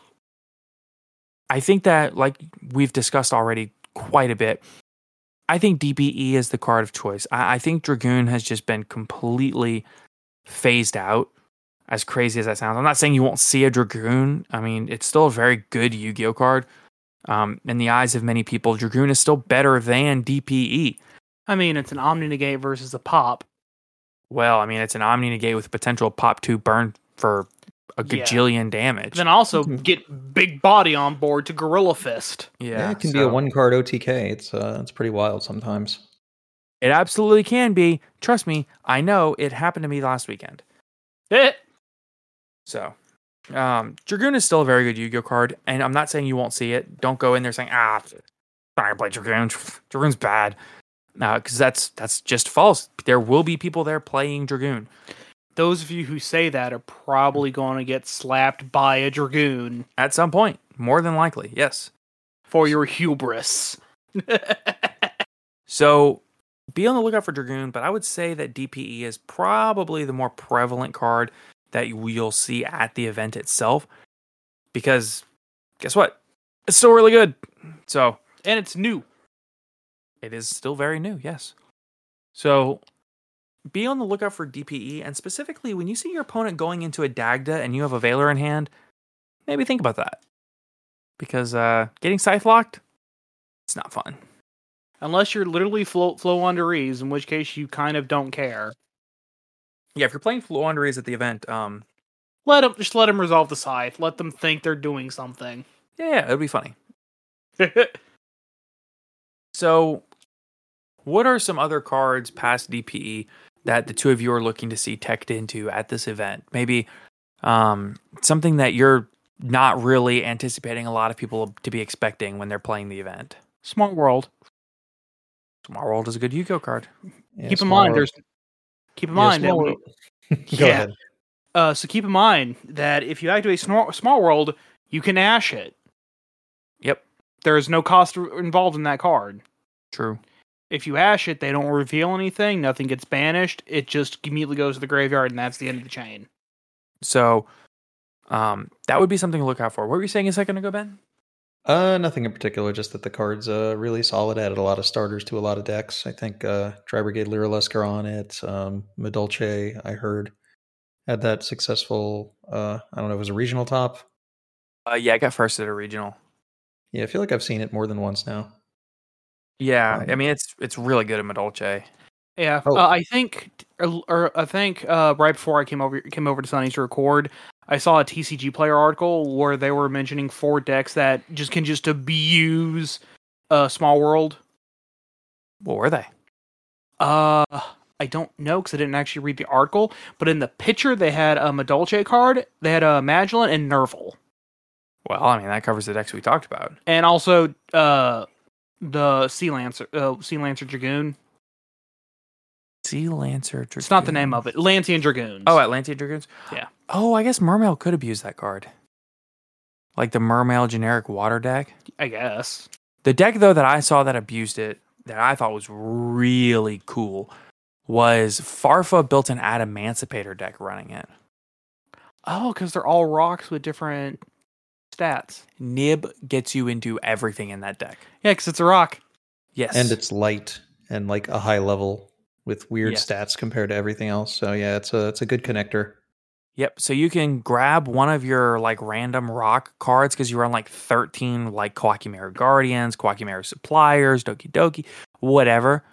Speaker 1: I think that, like we've discussed already quite a bit, I think DPE is the card of choice. I, I think Dragoon has just been completely phased out. As crazy as that sounds, I'm not saying you won't see a Dragoon. I mean, it's still a very good Yu Gi Oh card. Um, in the eyes of many people, Dragoon is still better than DPE.
Speaker 2: I mean, it's an Omni Negate versus a pop.
Speaker 1: Well, I mean, it's an Omni Negate with potential pop 2 burn for a
Speaker 2: Yeah.
Speaker 1: gajillion damage.
Speaker 2: Then also get Big Body on board to Gorilla Fist.
Speaker 1: yeah,
Speaker 3: yeah, it can be a one card OTK. It's uh, it's pretty wild sometimes.
Speaker 1: It absolutely can be. Trust me, I know it happened to me last weekend.
Speaker 2: Eh.
Speaker 1: So, um, Dragoon is still a very good Yu-Gi-Oh card, and I'm not saying you won't see it. Don't go in there saying, "Ah, I play Dragoon. Dragoon's bad," because that's that's just false. There will be people there playing Dragoon.
Speaker 2: Those of you who say that are probably going to get slapped by a Dragoon
Speaker 1: at some point, more than likely. Yes.
Speaker 2: for your hubris.
Speaker 1: So be on the lookout for Dragoon, but I would say that DPE is probably the more prevalent card that you- you'll see at the event itself. Because guess what? It's still really good. So
Speaker 2: and it's new.
Speaker 1: it is still very new, yes. So be on the lookout for DPE, and specifically when you see your opponent going into a Dagda and you have a Veiler in hand, maybe think about that. Because uh, getting Scythe locked, it's not fun.
Speaker 2: Unless you're literally flow, flow ease, in which case you kind of don't care.
Speaker 1: Yeah, if you're playing Flow at the event, um,
Speaker 2: Let them just let them resolve the scythe. Let them think they're doing something.
Speaker 1: yeah, yeah, it'll be funny. So, what are some other cards past DPE that the two of you are looking to see teched into at this event? Maybe um, something that you're not really anticipating a lot of people to be expecting when they're playing the event.
Speaker 2: Smart world.
Speaker 1: Smart World is a good Yu-Gi-Oh card.
Speaker 3: Yeah,
Speaker 2: keep in mind,
Speaker 3: world.
Speaker 2: there's keep in
Speaker 3: Yeah,
Speaker 2: mind
Speaker 3: small world.
Speaker 2: Yeah. uh, so keep in mind that if you activate small, small world, you can ash it.
Speaker 1: Yep,
Speaker 2: There is no cost involved in that card.
Speaker 1: true.
Speaker 2: If you ash it, they don't reveal anything. Nothing gets banished. It just immediately goes to the graveyard, and that's the end of the chain.
Speaker 1: So, um, that would be something to look out for. What were you saying a second ago, Ben?
Speaker 3: Uh, nothing in particular. Just that the card's uh really solid. Added a lot of starters to a lot of decks. I think uh, Tri Brigade Lyrilusc are on it. Um, Madolche, I heard, Had that successful. Uh, I don't know. It was a regional top.
Speaker 1: Uh, yeah, I got first at a regional.
Speaker 3: Yeah, I feel like I've seen it more than once now.
Speaker 1: Yeah,
Speaker 3: Um,
Speaker 1: I mean it's it's really good in Madolche.
Speaker 2: Yeah,
Speaker 3: Oh.
Speaker 2: uh, I think, or, or I think uh, right before I came over came over to Sunny's to record, I saw a TCG player article where they were mentioning four decks that just can just abuse uh, Small World.
Speaker 1: What were they?
Speaker 2: Uh, I don't know because I didn't actually read the article, but in the picture they had a Madolche card, they had a Magellan and Nerval,
Speaker 1: Well, I mean that covers the decks we talked about.
Speaker 2: and also uh, the Sea Lancer, uh, Sea Lancer Dragoon.
Speaker 1: Sea Lancer.
Speaker 2: It's not the name of it. Lantian Dragoons.
Speaker 1: Oh, Atlantean Dragoons?
Speaker 2: Yeah.
Speaker 1: Oh, I guess Mermail could abuse that card. Like the Mermail generic water deck.
Speaker 2: I guess.
Speaker 1: The deck, though, that I saw that abused it, that I thought was really cool, was Farfa built an Adamancipator deck running it.
Speaker 2: Oh, because they're all rocks with different stats.
Speaker 1: Nib gets you into everything in that deck.
Speaker 2: Yeah, because it's a rock.
Speaker 1: Yes.
Speaker 3: And it's light and like a high level with weird
Speaker 1: Yes.
Speaker 3: stats compared to everything else. So yeah, it's a it's a good connector.
Speaker 1: Yep. So you can grab one of your like random rock cards because you run like 13 like Kwakimera Guardians, Kwakimera Suppliers, Doki Doki, whatever.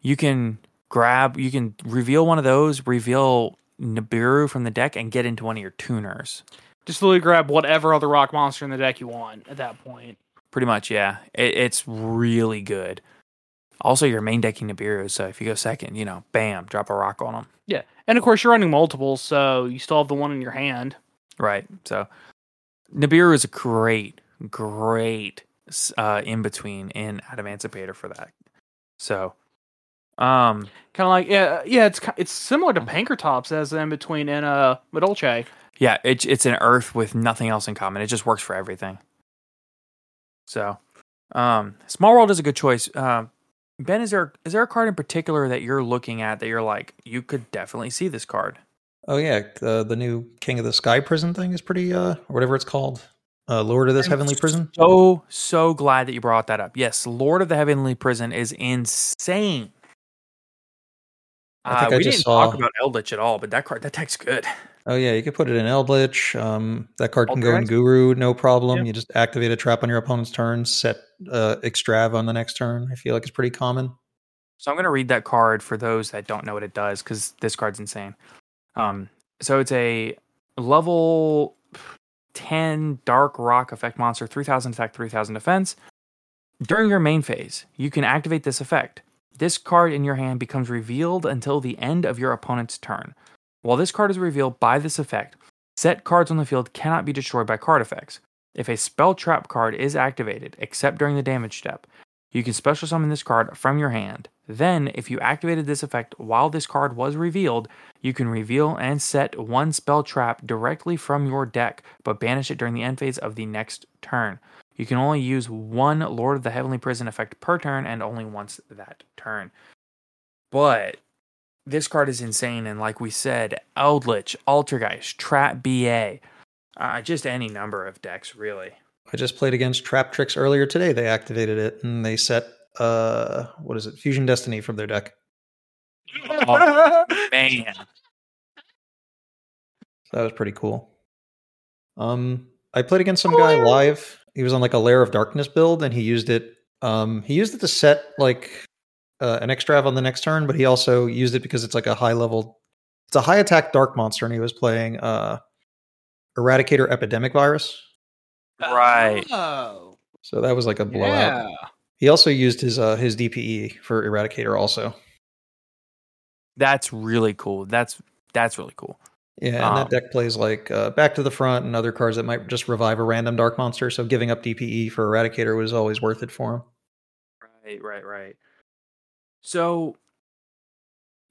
Speaker 1: You can grab, you can reveal one of those, reveal Nibiru from the deck, and get into one of your tuners.
Speaker 2: Just literally grab whatever other rock monster in the deck you want at that point.
Speaker 1: Pretty much, yeah. It, it's really good. Also, you're main decking Nibiru, so if you go second, you know, bam, drop a rock on them.
Speaker 2: Yeah. And of course, you're running multiples, so you still have the one in your hand.
Speaker 1: Right. So Nibiru is a great, great uh, in between in Adamancipator for that. So, um,
Speaker 2: Kind of like, yeah, yeah, it's it's similar to Pankratops as in between in uh, Madolche.
Speaker 1: Yeah, it, it's an Earth with nothing else in common. It just works for everything. So, um, Small World is a good choice. Uh, ben, is there is there a card in particular that you're looking at that you're like you could definitely see this card?
Speaker 3: Oh yeah, the the new King of the Sky prison thing is pretty uh or whatever it's called. Uh Lord of this Heavenly Prison.
Speaker 1: So so glad that you brought that up. Yes, Lord of the Heavenly Prison is insane.
Speaker 3: I think
Speaker 1: Uh,
Speaker 3: I
Speaker 1: we
Speaker 3: just
Speaker 1: didn't talk about Eldritch at all, but that card that deck's good.
Speaker 3: Oh yeah, you could put it in Eldritch. Um that card can go in
Speaker 1: Alternates?
Speaker 3: Guru, no problem.
Speaker 1: Yeah.
Speaker 3: You just activate a trap on your opponent's turn, set uh extrav on the next turn. I feel like it's pretty common.
Speaker 1: So I'm going to read that card for those that don't know what it does because this card's insane. Um, so it's a level 10 Dark Rock effect monster, 3000 attack, 3000 defense. During your main phase, you can activate this effect. This card in your hand becomes revealed until the end of your opponent's turn. While this card is revealed by this effect, set cards on the field cannot be destroyed by card effects. If a spell trap card is activated, except during the damage step, you can special summon this card from your hand. Then, if you activated this effect while this card was revealed, you can reveal and set one spell trap directly from your deck, but banish it during the end phase of the next turn. You can only use one Lord of the Heavenly Prison effect per turn and only once that turn. But this card is insane, and like we said, Eldritch, Altergeist, Trap BA, uh, just any number of decks, really.
Speaker 3: I just played against Traptrix earlier today. They activated it and they set uh what is it? Fusion Destiny from their deck.
Speaker 1: Oh, man.
Speaker 3: That was pretty cool. Um, I played against some guy live. He was on like a Lair of Darkness build, and he used it. Um, he used it to set like uh, an extrav on the next turn, but he also used it because it's like a high level. It's a high attack dark monster, and he was playing uh, Eradicator Epidemic Virus.
Speaker 1: Right.
Speaker 2: Oh.
Speaker 3: So that was like a blowout.
Speaker 2: Yeah.
Speaker 3: He also used his uh, his DPE for Eradicator also.
Speaker 1: That's really cool. That's that's really cool.
Speaker 3: Yeah, and
Speaker 1: Um,
Speaker 3: that deck plays like uh, Back to the Front and other cards that might just revive a random dark monster. So giving up DPE for Eradicator was always worth it for him.
Speaker 1: Right, right, right. So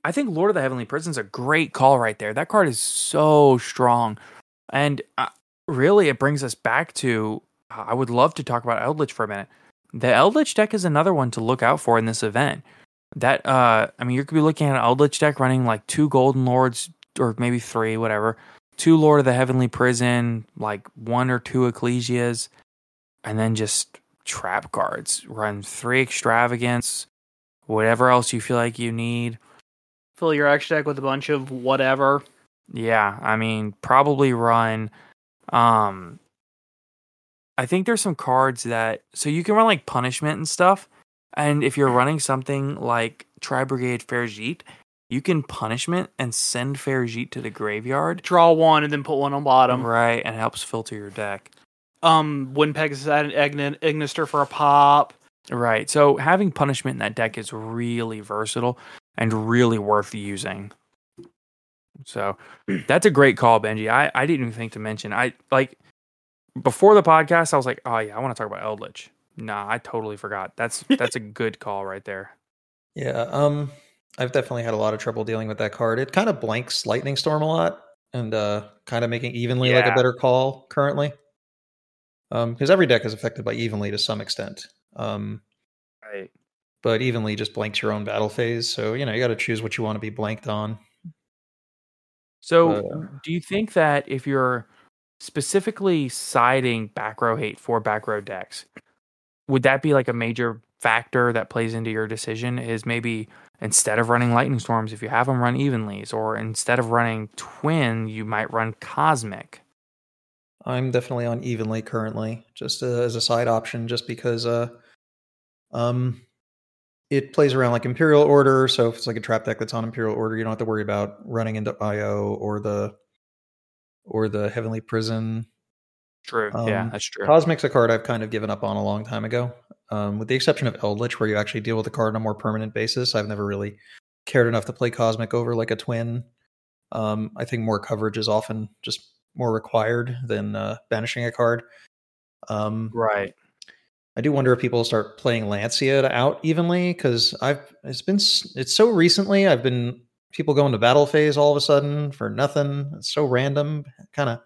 Speaker 1: I think Lord of the Heavenly Prison's a great call right there. That card is so strong. And uh, really it brings us back to I would love to talk about Eldritch for a minute. The Eldritch deck is another one to look out for in this event. That uh I mean you could be looking at an Eldritch deck running like two Golden Lords or maybe three, whatever. Two Lord of the Heavenly Prison, like one or two Ecclesias, and then just trap cards. Run three extravagance, whatever else you feel like you need.
Speaker 2: Fill your X deck with a bunch of whatever.
Speaker 1: Yeah, I mean, probably run. Um, I think there's some cards that so you can run like punishment and stuff. And if you're running something like Tri Brigade Ferjit, you can punishment and send Ferjit to the graveyard.
Speaker 2: Draw one and then put one on bottom.
Speaker 1: Right, and it helps filter your deck.
Speaker 2: Um, Wind Pegasus add an Igni- Ignister for a pop.
Speaker 1: Right. So having punishment in that deck is really versatile and really worth using. So that's a great call, Benji. I, I didn't even think to mention. I like before the podcast, I was like, oh yeah, I want to talk about Eldritch. Nah, I totally forgot. That's that's a good call right there.
Speaker 3: Yeah, um, I've definitely had a lot of trouble dealing with that card. It kind of blanks Lightning Storm a lot, and uh, kind of making evenly like a better call currently. Um, because every deck is affected by evenly to some extent. Um,
Speaker 1: Right.
Speaker 3: but evenly just blanks your own battle phase. So you know you got to choose what you want to be blanked on.
Speaker 1: So
Speaker 3: Uh,
Speaker 1: do you think that if you're specifically siding back row hate for back row decks, would that be like a major factor that plays into your decision? Is maybe instead of running lightning storms, if you have them run evenlies, or instead of running twin, you might run cosmic.
Speaker 3: I'm definitely on evenly currently, just uh, as a side option, just because uh, um, it plays around like Imperial Order. So if it's like a trap deck that's on Imperial Order, you don't have to worry about running into IO or the or the Heavenly Prison.
Speaker 1: True. yeah,
Speaker 3: Um,
Speaker 1: that's true.
Speaker 3: Cosmic's a card I've kind of given up on a long time ago. Um, with the exception of Eldritch, where you actually deal with the card on a more permanent basis, I've never really cared enough to play Cosmic over like a twin. Um, I think more coverage is often just more required than uh, banishing a card. Um,
Speaker 1: right.
Speaker 3: I do wonder if people start playing Lancia out evenly because I've it's been it's so recently I've been people going to battle phase all of a sudden for nothing. It's so random. Kind of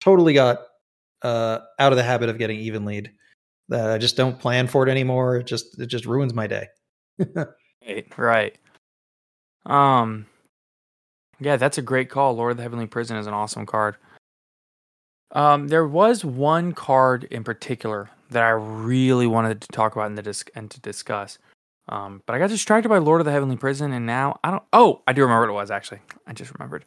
Speaker 3: totally got uh, out of the habit of getting even lead. That I just don't plan for it anymore. It just it just ruins my day.
Speaker 1: Right. Right. Um. Yeah, that's a great call. Lord of the Heavenly Prison is an awesome card. Um, there was one card in particular that I really wanted to talk about the disc and to discuss. Um, but I got distracted by Lord of the Heavenly Prison, and now I don't. Oh, I do remember what it was actually. I just remembered.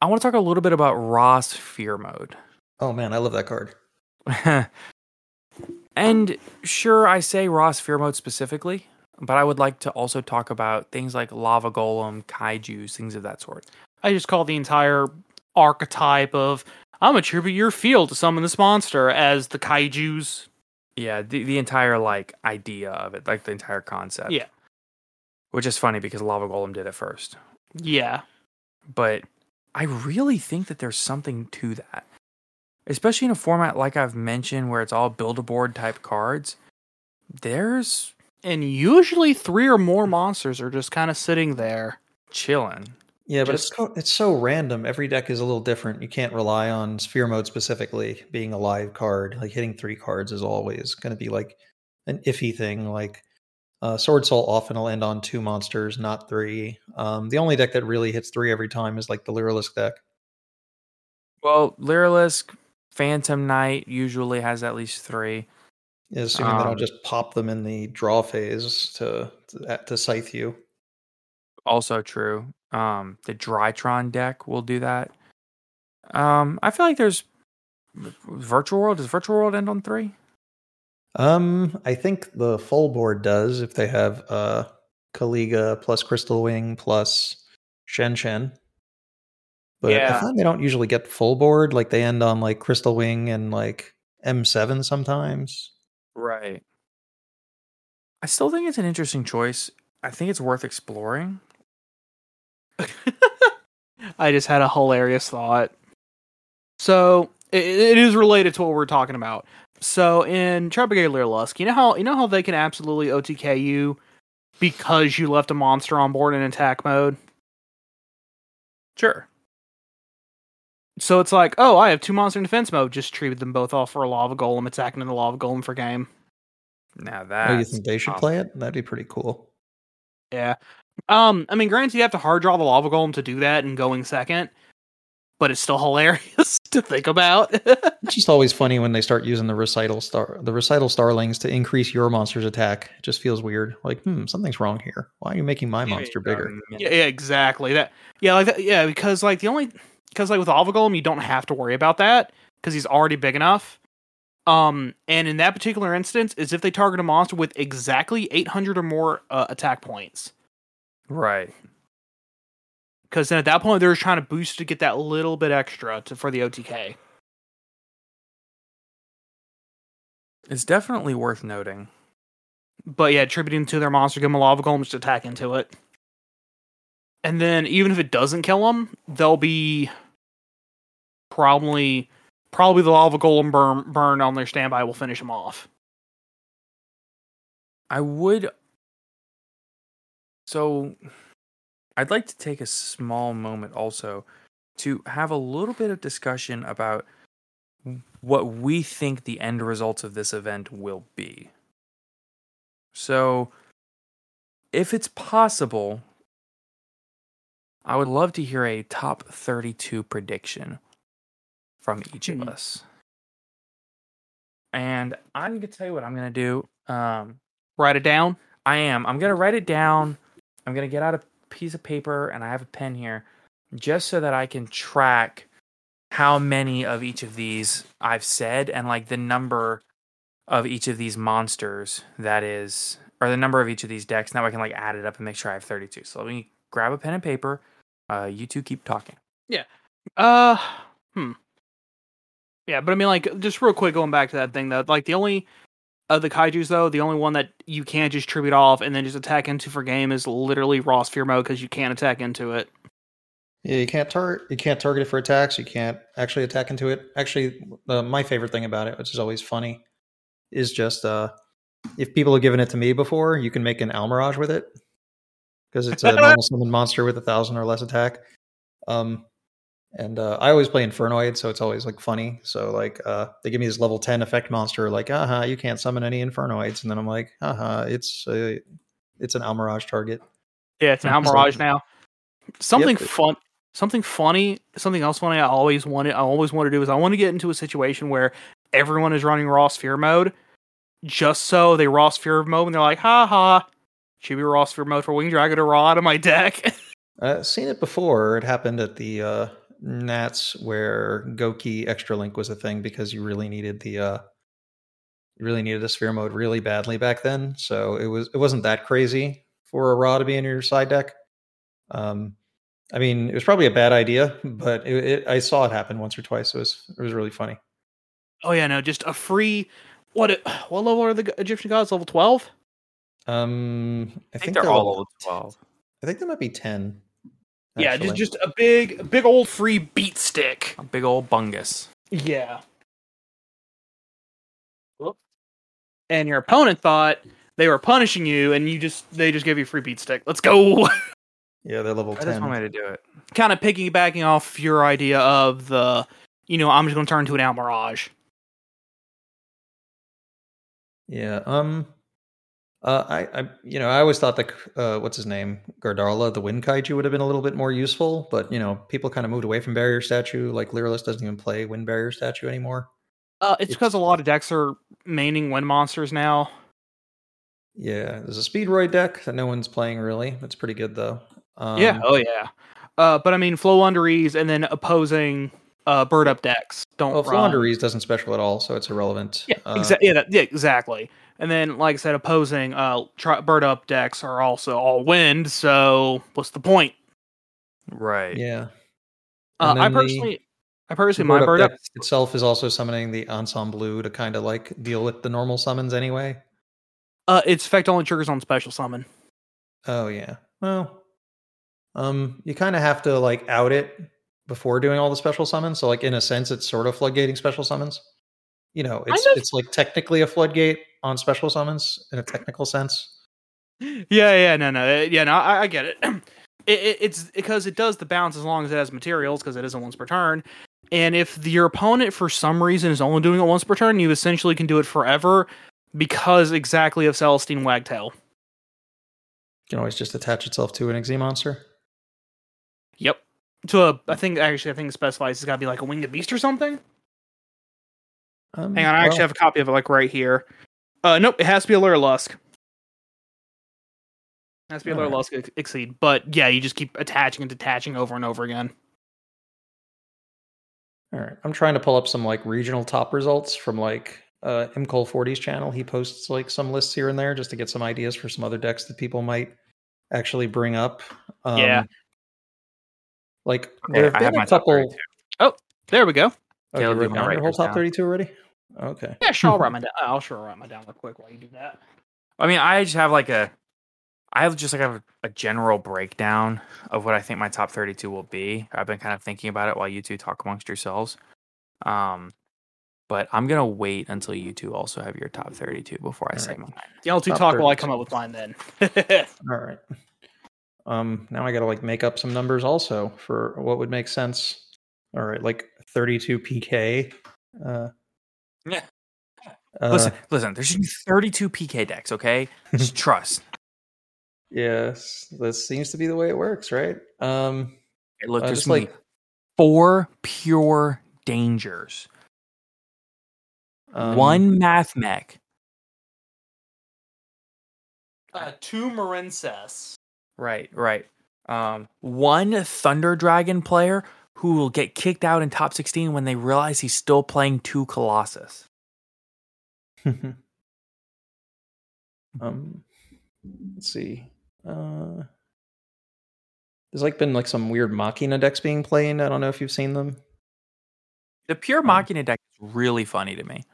Speaker 1: I want to talk a little bit about Ra Sphere Mode.
Speaker 3: oh man, I love that card.
Speaker 1: and sure, I say Ra Sphere Mode specifically, but I would like to also talk about things like Lava Golem, Kaijus, things of that sort.
Speaker 2: I just call the entire archetype of I'm attribute your field to summon this monster as the kaiju's.
Speaker 1: Yeah, the, the entire like idea of it, like the entire concept.
Speaker 2: Yeah.
Speaker 1: Which is funny because Lava Golem did it first.
Speaker 2: Yeah.
Speaker 1: But I really think that there's something to that. Especially in a format like I've mentioned where it's all build a board type cards. There's
Speaker 2: And usually three or more monsters are just kind of sitting there.
Speaker 1: chilling.
Speaker 3: Yeah, but
Speaker 1: Just-
Speaker 3: it's so, it's so random. Every deck is a little different. You can't rely on Sphere Mode specifically being a live card. Like hitting three cards is always going to be like an iffy thing. Like uh, Sword Soul often will end on two monsters, not three. Um, the only deck that really hits three every time is like the Lyrilusc deck.
Speaker 1: Well, Lyrilusc, Phantom Knight usually has at least three.
Speaker 3: Assuming that I'll
Speaker 1: Um,
Speaker 3: just pop them in the draw phase to to, to scythe you.
Speaker 1: Also true. Um, the Drytron deck will do that. Um, I feel like there's Virtual World. Does Virtual World end on three?
Speaker 3: Um, I think the full board does if they have uh Kaliga plus Crystal Wing plus Shen Shen. But I
Speaker 1: Yeah.
Speaker 3: find they don't usually get full board. Like they end on like Crystal Wing and like M7 sometimes.
Speaker 1: Right. I still think it's an interesting choice. I think it's worth exploring.
Speaker 2: I just had a hilarious thought. So it, it is related to what we're talking about. So in Trapagate Lusk, you know how you know how they can absolutely OTK you because you left a monster on board in attack mode.
Speaker 1: Sure.
Speaker 2: So it's like, oh, I have two monster in defense mode. Just treated them both off for a lava golem, attacking in the lava golem for game.
Speaker 1: Now that
Speaker 3: oh, you think they should play it? That'd be pretty cool.
Speaker 2: Yeah. Um, I mean, granted, you have to hard draw the lava golem to do that and going second. but it's still hilarious to think about.
Speaker 3: It's just always funny when they start using the recital star the recital starlings to increase your monster's attack. It just feels weird. Like, hmm, something's wrong here. Why are you making my monster bigger?
Speaker 2: yeah, yeah, exactly. That yeah, like that, yeah, because like the only because like with Lava Golem, you don't have to worry about that because he's already big enough. Um, and in that particular instance, is if they target a monster with exactly 800 or more uh, attack points.
Speaker 1: Right.
Speaker 2: Because then at that point, they're just trying to boost to get that little bit extra to, for the OTK.
Speaker 1: It's definitely worth noting.
Speaker 2: But yeah, attributing to their monster, give them a lava golem, just attack into it. And then even if it doesn't kill them, they'll be probably probably the lava golem burn burn on their standby will finish them off.
Speaker 1: I would. So, I'd like to take a small moment also to have a little bit of discussion about what we think the end results of this event will be. So, if it's possible, I would love to hear a top 32 prediction from each of
Speaker 2: Hmm.
Speaker 1: us. And I'm going to tell you what I'm going to do. Um,
Speaker 2: Write it down.
Speaker 1: I am. I'm gonna write it down. I'm gonna get out a piece of paper and I have a pen here, just so that I can track how many of each of these I've said and like the number of each of these monsters that is, or the number of each of these decks. Now I can like add it up and make sure I have 32. So let me grab a pen and paper. Uh, you two keep talking. Yeah.
Speaker 2: Uh, hmm. Yeah, but I mean, like, just real quick, going back to that thing though, like the only of the kaiju's though, the only one that you can't just tribute off and then just attack into for game is literally Ross sphere mode because you can't attack into it.
Speaker 3: Yeah, you can't target. You can't target it for attacks. You can't actually attack into it. Actually, uh, my favorite thing about it, which is always funny, is just uh, if people have given it to me before, you can make an Almiraj with it because it's a normal summon monster with a thousand or less attack. Um, and uh, I always play Infernoid, so it's always like funny. So like uh, they give me this level ten effect monster, like uh huh, you can't summon any Infernoids, and then I'm like, uh huh, it's uh, it's an Almiraj target.
Speaker 2: Yeah, it's an. Almiraj now. Something
Speaker 3: Yep.
Speaker 2: fun, something funny, something else funny. I always wanted, I always want to do is I want to get into a situation where everyone is running Ra sphere mode, just so they Ra sphere mode and they're like, ha ha, should be Ra sphere mode for Wing Dragon to raw out of my deck.
Speaker 3: I've seen it before. It happened at the uh, Nats where Goki Extra Link was a thing because you really needed the uh, you really needed a sphere mode really badly back then. So it was it wasn't that crazy for a Ra to be in your side deck. Um, I mean, it was probably a bad idea, but it, it, I saw it happen once or twice. It was it was really funny.
Speaker 2: oh yeah, no, just a free. What? What level are the Egyptian gods? Level twelve.
Speaker 3: Um, I,
Speaker 1: I think they're all level 12.
Speaker 3: I think they might be ten.
Speaker 2: Yeah, just just a big, a big old free beat stick.
Speaker 1: A big old bungus.
Speaker 2: Yeah. And your opponent thought they were punishing you, and you just they just gave you a free beat stick. Let's go.
Speaker 3: yeah, they're level
Speaker 1: That's
Speaker 3: ten.
Speaker 1: one way to do it.
Speaker 2: kind of piggybacking off your idea of the, you know, I'm just going to turn into an Almiraj.
Speaker 3: Yeah. Um. Uh, I, I, you know, I always thought that, uh, what's his name, Gardala, the Wind Kaiju, would have been a little bit more useful, but you know, people kind of moved away from Barrier Statue. Like Lyrilusc doesn't even play Wind Barrier Statue anymore.
Speaker 2: Uh, it's because a lot of decks are maining wind monsters now.
Speaker 3: Yeah, there's a Speedroid deck that no one's playing really. That's pretty good though. Um,
Speaker 2: yeah. Oh yeah. Uh, but I mean, Floowandereeze and then opposing uh bird up decks don't
Speaker 3: Well,
Speaker 2: run.
Speaker 3: Floowandereeze doesn't special at all, so it's irrelevant.
Speaker 2: Yeah,
Speaker 3: Uh,
Speaker 2: exa- yeah, that, yeah, exactly. And then, like I said, opposing uh tri- bird up decks are also all wind. So what's the point?
Speaker 1: Right.
Speaker 3: yeah.
Speaker 2: Uh, I
Speaker 3: then the-
Speaker 2: personally, I personally,
Speaker 3: The
Speaker 2: my bird up.
Speaker 3: deck itself is also summoning the Ensemble blue to kind of like deal with the normal summons anyway.
Speaker 2: Uh, its effect only triggers on special summon.
Speaker 3: Oh yeah. Well, um, you kind of have to like out it before doing all the special summons. So like in a sense, it's sort of floodgating special summons. You know, it's
Speaker 2: of.
Speaker 3: it's like technically a floodgate on special summons in a technical sense.
Speaker 2: Yeah, yeah, no, no, uh, yeah, no, I, I get it. it, it. It's because it does the bounce as long as it has materials because it isn't once per turn. And if the, your opponent for some reason is only doing it once per turn, you essentially can do it forever because exactly of Celestine Wagtail.
Speaker 3: You can always just attach itself to an Exe monster.
Speaker 2: Yep. to a. I think actually, I think it specifies it's got to be like a winged beast or something.
Speaker 3: Um,
Speaker 2: Hang on, I actually have a copy of it like right here. Uh, nope, it has to be a Lyrilusc. Has to be a
Speaker 3: Alright.
Speaker 2: Lyrilusc ex- exceed, but yeah, you just keep attaching and detaching over and over again.
Speaker 3: All right, I'm trying to pull up some like regional top results from like uh, Mcole 40's channel. He posts like some lists here and there just to get some ideas for some other decks that people might actually bring up. Um,
Speaker 2: Yeah.
Speaker 3: Like there have
Speaker 1: have
Speaker 3: been
Speaker 1: my
Speaker 3: a couple.
Speaker 1: 32.
Speaker 2: There we go.
Speaker 3: Oh,
Speaker 1: Caleb,
Speaker 3: you
Speaker 1: you
Speaker 3: wrote
Speaker 1: wanna
Speaker 3: down
Speaker 1: write
Speaker 3: your whole top
Speaker 1: down?
Speaker 3: 32 already? Okay.
Speaker 2: Yeah, sure. I'll write my down. I'll sure write my down real quick while you do that.
Speaker 1: I mean, I just have like a, I have just like a, a general breakdown of what I think my top 32 will be. I've been kind of thinking about it while you two talk amongst yourselves. Um, but I'm gonna wait until you two also have your top 32 before I say
Speaker 3: Alright.
Speaker 1: mine.
Speaker 2: Y'all two
Speaker 3: Top
Speaker 2: talk while I come up with mine then.
Speaker 3: All right. Um, now I got to like make up some numbers also for what would make sense. All right, like 32 PK. Uh,
Speaker 1: Yeah.
Speaker 3: uh,
Speaker 1: listen, listen. There should be 32 PK decks. Okay, just trust.
Speaker 3: Yes, this seems to be the way it works, right? Um,
Speaker 1: Hey, look,
Speaker 3: uh, just like
Speaker 1: four pure dangers,
Speaker 3: um,
Speaker 1: one Mathmech,
Speaker 2: uh, two Marincess.
Speaker 1: Right, right. Um, one Thunder Dragon player who will get kicked out in top 16 when they realize he's still playing two Colossus.
Speaker 3: um, let's see. Uh, there's like been like some weird Machina decks being played. I don't know if you've seen them.
Speaker 1: The pure
Speaker 3: Um,
Speaker 1: Machina deck is really funny to me.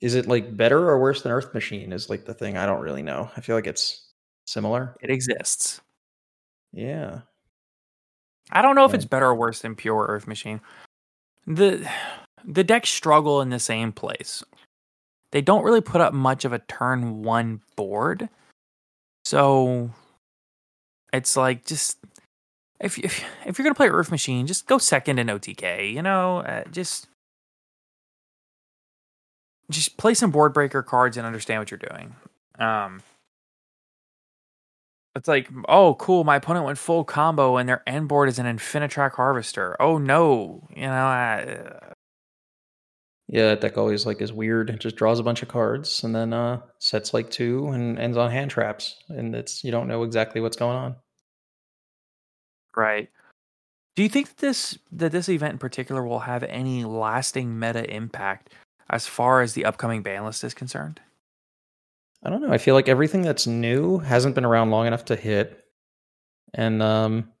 Speaker 3: Is it like better or worse than Earth Machine? Is like the thing I don't really know. I feel like it's similar.
Speaker 1: It exists.
Speaker 3: Yeah.
Speaker 1: I don't know if it's better or worse than pure Earth Machine. The the decks struggle in the same place. They don't really put up much of a turn one board. So it's like just if you, if, if you're gonna play Earth Machine, just go second in OTK. You know, uh, just just play some board breaker cards and understand what you're doing. Um, it's like, oh, cool, my opponent went full combo and their end board is an Infinitrack Harvester. Oh no, you know, uh,
Speaker 3: Yeah, that deck always like is weird. It just draws a bunch of cards and then uh sets like two and ends on hand traps. And it's you don't know exactly what's going on.
Speaker 1: right. Do you think that this that this event in particular will have any lasting meta impact as far as the upcoming ban list is concerned?
Speaker 3: I don't know. I feel like everything that's new hasn't been around long enough to hit. And um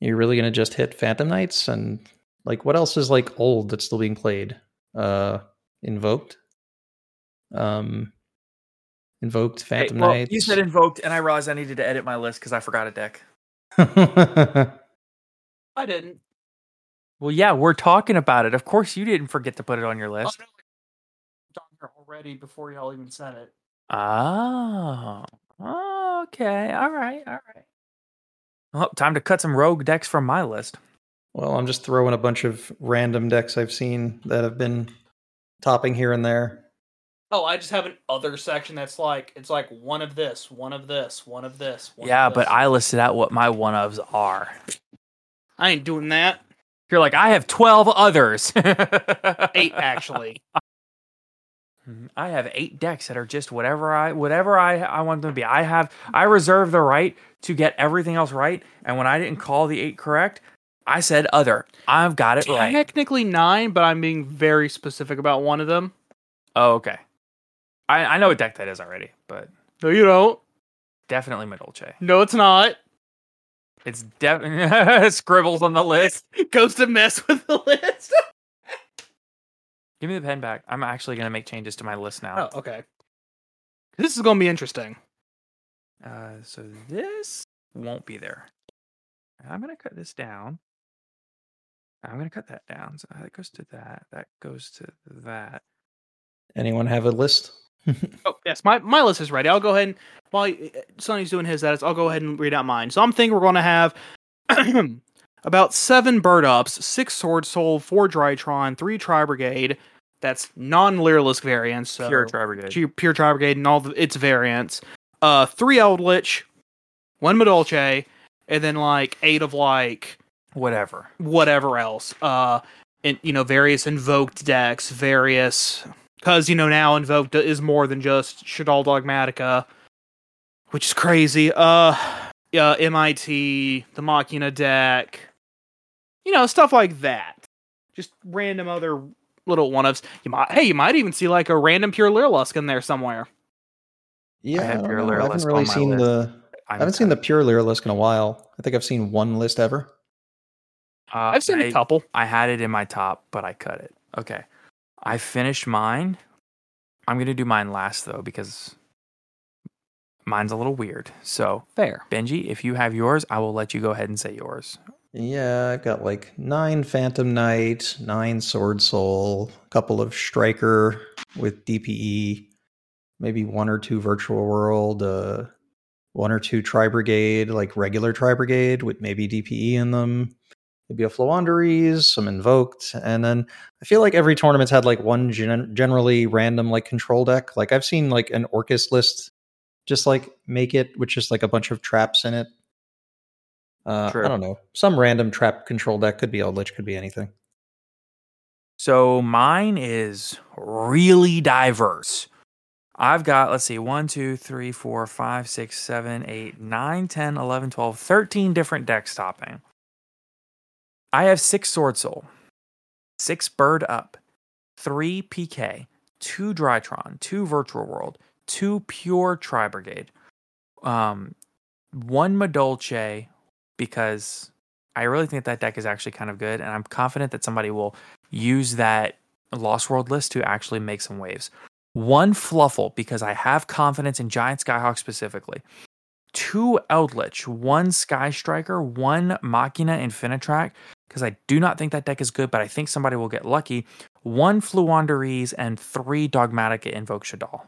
Speaker 3: you're really gonna just hit Phantom Knights and like what else is like old that's still being played? Uh invoked. Um invoked Phantom
Speaker 1: well,
Speaker 3: Knights.
Speaker 1: you said invoked, and I realized I needed to edit my list because I forgot a deck.
Speaker 2: I didn't.
Speaker 1: Well, yeah, we're talking about it. Of course, you didn't forget to put it on your
Speaker 2: Oh,
Speaker 1: list.
Speaker 2: no, it's on here already before y'all even said it.
Speaker 1: Oh, okay, all right, all right. Well, time to cut some rogue decks from my list.
Speaker 3: Well, I'm just throwing a bunch of random decks I've seen that have been topping here and there.
Speaker 2: Oh, I just have an other section that's like it's like one of this, one of this, one of this. One
Speaker 1: yeah,
Speaker 2: of
Speaker 1: but. I listed out what my one ofs are.
Speaker 2: I ain't doing that.
Speaker 1: You're like, I have twelve others.
Speaker 2: Eight actually.
Speaker 1: Mhm. I have eight decks that are just whatever I whatever I I want them to be. I have I reserve the right to get everything else right. And when I didn't call the eight correct, I said other. I've got it right.
Speaker 2: Technically nine, but I'm being very specific about one of them.
Speaker 1: Oh, okay. I I know what deck that is already, but
Speaker 2: No, you don't.
Speaker 1: definitely Madolche.
Speaker 2: No, it's not.
Speaker 1: It's definitely scribbles on the list.
Speaker 2: Goes to mess with the list.
Speaker 1: Give me the pen back. I'm actually gonna make changes to my list now.
Speaker 2: oh, okay. This is gonna be interesting.
Speaker 1: Uh, so this won't be there. I'm gonna cut this down. I'm gonna cut that down. So that goes to that. That goes to that.
Speaker 3: Anyone have a list?
Speaker 2: Oh yes, my, my list is ready. I'll go ahead and while uh, Sonny's doing his edits, I'll go ahead and read out mine. So I'm thinking we're going to have about seven bird ups, six sword soul, four drytron, three tri brigade. That's non Lyrilusc variants. So
Speaker 1: Pure Tri Brigade.
Speaker 2: pure, pure tri brigade and all the, its variants. Uh, three eldritch, one Madolche, and then like eight of like
Speaker 1: whatever.
Speaker 2: whatever else. Uh, and you know, various invoked decks, various because you know now invoked is more than just Shaddoll Dogmatika, which is crazy. Uh, yeah, MIT, the Machina deck, you know, stuff like that. Just random other little one ofs. You might, hey, you might even see like a random pure Lyrilusc in there somewhere.
Speaker 3: Yeah, I, don't
Speaker 1: Pure
Speaker 3: know. I haven't really seen
Speaker 1: list.
Speaker 3: the. I
Speaker 1: I'm
Speaker 3: haven't seen the
Speaker 1: kind
Speaker 3: pure Lyrilusc in a while. I think I've seen one list ever.
Speaker 1: uh,
Speaker 2: I've seen
Speaker 1: I-
Speaker 2: a couple.
Speaker 1: I had it in my top, but I cut it. Okay. I finished mine. I'm going to do mine last, though, because mine's a little weird. So,
Speaker 2: Fair.
Speaker 1: Benji, if you have yours, I will let you go ahead and say yours.
Speaker 3: Yeah, I've got like nine Phantom Knight, nine Sword Soul, a couple of Striker with DPE, maybe one or two Virtual World, uh, one or two Tri Brigade, like regular Tri Brigade with maybe DPE in them, maybe a Floowandereeze, some Invoked, and then I feel like every tournament's had like one gen- generally random like control deck. Like I've seen like an Orcust list just like make it with just like a bunch of traps in it. Uh,
Speaker 1: True.
Speaker 3: I don't know. Some random trap control deck could be Eldritch, could be anything.
Speaker 1: So, mine is really diverse. I've got, let's see, 1, 2, 3, 4, 5, 6, 7, 8, 9, 10, 11, 12, 13 different decks topping. I have six Sword Soul, six Bird Up, three PK, two Drytron, two Virtual World, two Pure Tri Brigade, um, one Madolche, because I really think that deck is actually kind of good, and I'm confident that somebody will use that Lost World list to actually make some waves. One Fluffal, because I have confidence in Giant Skyhawk specifically. Two Eldritch, one Sky Striker, one Machina Infinitrack, because I do not think that deck is good, but I think somebody will get lucky. One Floowandereeze, and three Dogmatika Invoke Shaddoll.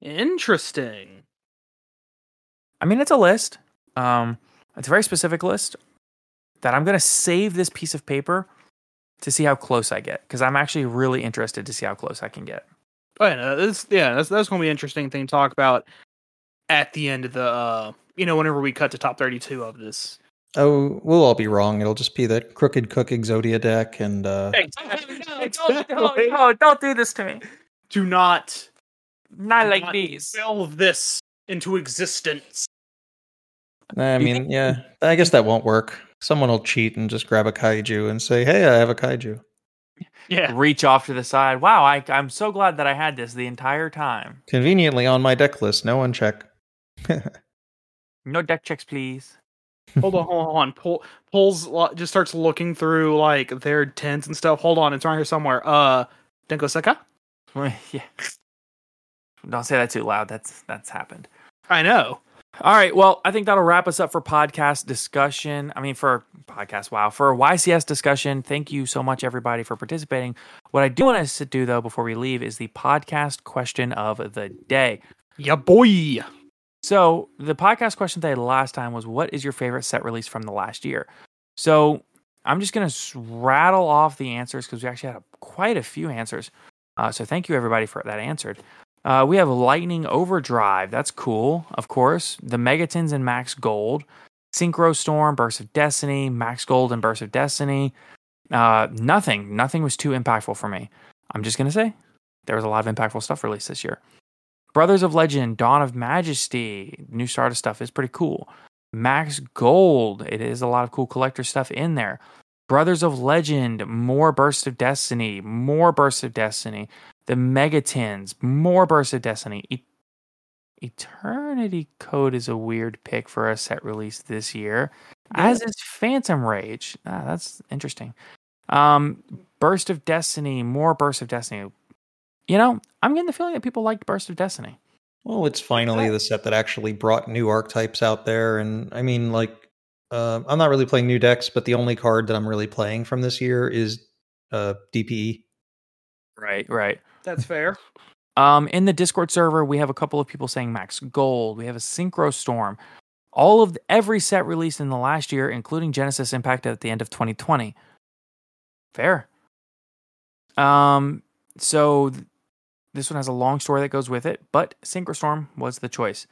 Speaker 2: Interesting.
Speaker 1: I mean, it's a list. Um, it's a very specific list that I'm going to save this piece of paper to see how close I get because I'm actually really interested to see how close I can get.
Speaker 2: Oh, yeah, no, that's, yeah, that's that's gonna be an interesting thing to talk about at the end of the, uh, you know, whenever we cut to top thirty-two of this.
Speaker 3: Oh, we'll all be wrong. It'll just be that Crooked Cook Exodia deck and uh
Speaker 1: no, don't do this to me.
Speaker 2: Do not
Speaker 1: Not like
Speaker 2: not
Speaker 1: these.
Speaker 2: will this into existence.
Speaker 3: I
Speaker 1: Do you
Speaker 3: mean, yeah, I guess that won't work. Someone will cheat and just grab a kaiju and say, "Hey, I have a kaiju."
Speaker 2: Yeah,
Speaker 1: Reach off to the side. Wow, I, I'm so glad that I had this the entire time.
Speaker 3: Conveniently on my deck list, no one check.
Speaker 1: No deck checks, please.
Speaker 2: hold on, hold on. Pull, pulls just starts looking through like their tents and stuff. Hold on, it's right here somewhere. Uh, Denko Sekka.
Speaker 1: yeah. Don't say that too loud. That's that's happened.
Speaker 2: I know.
Speaker 1: All right. Well, I think that'll wrap us up for podcast discussion. I mean, for podcast, wow, for a YCS discussion. Thank you so much, everybody, for participating. What I do want us to do, though, before we leave, is the podcast question of the day.
Speaker 2: Yeah, boy.
Speaker 1: So, the podcast question they had last time was What is your favorite set release from the last year? So, I'm just going to rattle off the answers because we actually had a, quite a few answers. Uh, so, thank you, everybody, for that answered. Uh, we have Lightning Overdrive. That's cool, of course. The Megatons and Max Gold. Synchro Storm, Burst of Destiny, Max Gold and Burst of Destiny. Uh, nothing. Nothing was too impactful for me. I'm just going to say there was a lot of impactful stuff released this year. Brothers of Legend, Dawn of Majesty, new starter stuff is pretty cool. Max Gold, it is a lot of cool collector stuff in there. Brothers of Legend, more Burst of Destiny, more Burst of Destiny. The Megatins, more Burst of Destiny. E- Eternity Code is a weird pick for a set release this year, as is Phantom Rage. Ah, that's interesting. Um, Burst of Destiny, more Burst of Destiny. You know, I'm getting the feeling that people liked Burst of Destiny.
Speaker 3: Well, it's finally the set that actually brought new archetypes out there, and I mean, like, uh, I'm not really playing new decks, but the only card that I'm really playing from this year is uh, DPE.
Speaker 1: Right, right.
Speaker 2: That's fair.
Speaker 1: Um, in the Discord server, we have a couple of people saying Max Gold. We have a Synchro Storm. All of every set released in the last year, including Genesis Impact at the end of 2020. Fair. Um, so th- this one has a long story that goes with it, but Synchro Storm was the choice.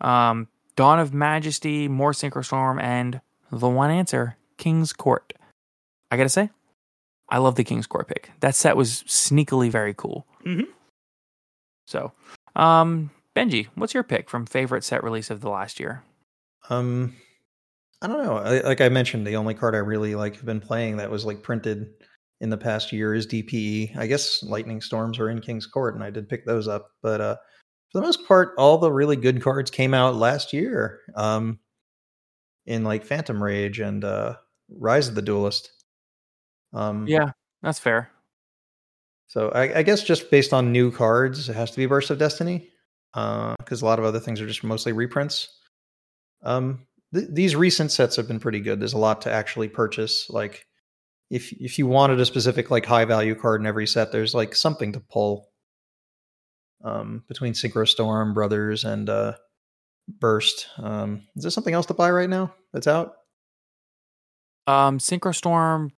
Speaker 1: Um, Dawn of Majesty, more Synchro Storm, and the one answer, King's Court. I gotta say, I love the King's Court pick. That set was sneakily very cool.
Speaker 2: Mhm.
Speaker 1: So, um, Benji, what's your pick from favorite set release of the last year?
Speaker 3: Um, I don't know. I, like I mentioned, the only card I really like have been playing that was like printed in the past year is DPE. I guess Lightning Storms are in King's Court, and I did pick those up. But uh, for the most part, all the really good cards came out last year. Um, in like Phantom Rage and uh, Rise of the Duelist. Um,
Speaker 1: Yeah, that's fair.
Speaker 3: So I, I guess just based on new cards, it has to be Burst of Destiny, because a lot of other things are just mostly reprints. Um, th- these recent sets have been pretty good. There's a lot to actually purchase. Like, if if you wanted a specific like high value card in every set, there's like something to pull. Um, between Synchro Storm, Brothers, and uh, Burst. Um, is there something else to buy right now that's out?
Speaker 1: Um, Synchrostorm,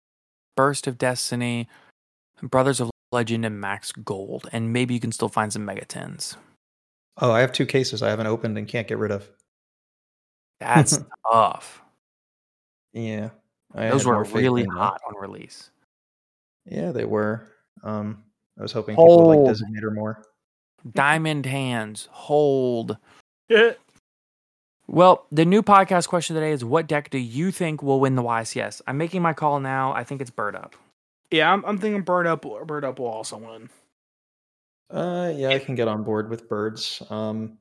Speaker 1: Burst of Destiny, Brothers of Legend, and Max Gold, and maybe you can still find some mega tins.
Speaker 3: Oh, I have two cases I haven't opened and can't get rid of.
Speaker 1: That's tough.
Speaker 3: Yeah, I
Speaker 1: Those were really hot on release.
Speaker 3: Yeah, they were. Um, I was hoping people would
Speaker 1: Hold.
Speaker 3: like Designator more.
Speaker 1: Diamond hands, hold.
Speaker 2: Yeah.
Speaker 1: Well, the new podcast question today is what deck do you think will win the YCS? I'm making my call now. I think it's Bird Up.
Speaker 2: Yeah, I'm, I'm thinking Bird Up. Bird Up will also win.
Speaker 3: Uh, yeah, I can get on board with birds. Um,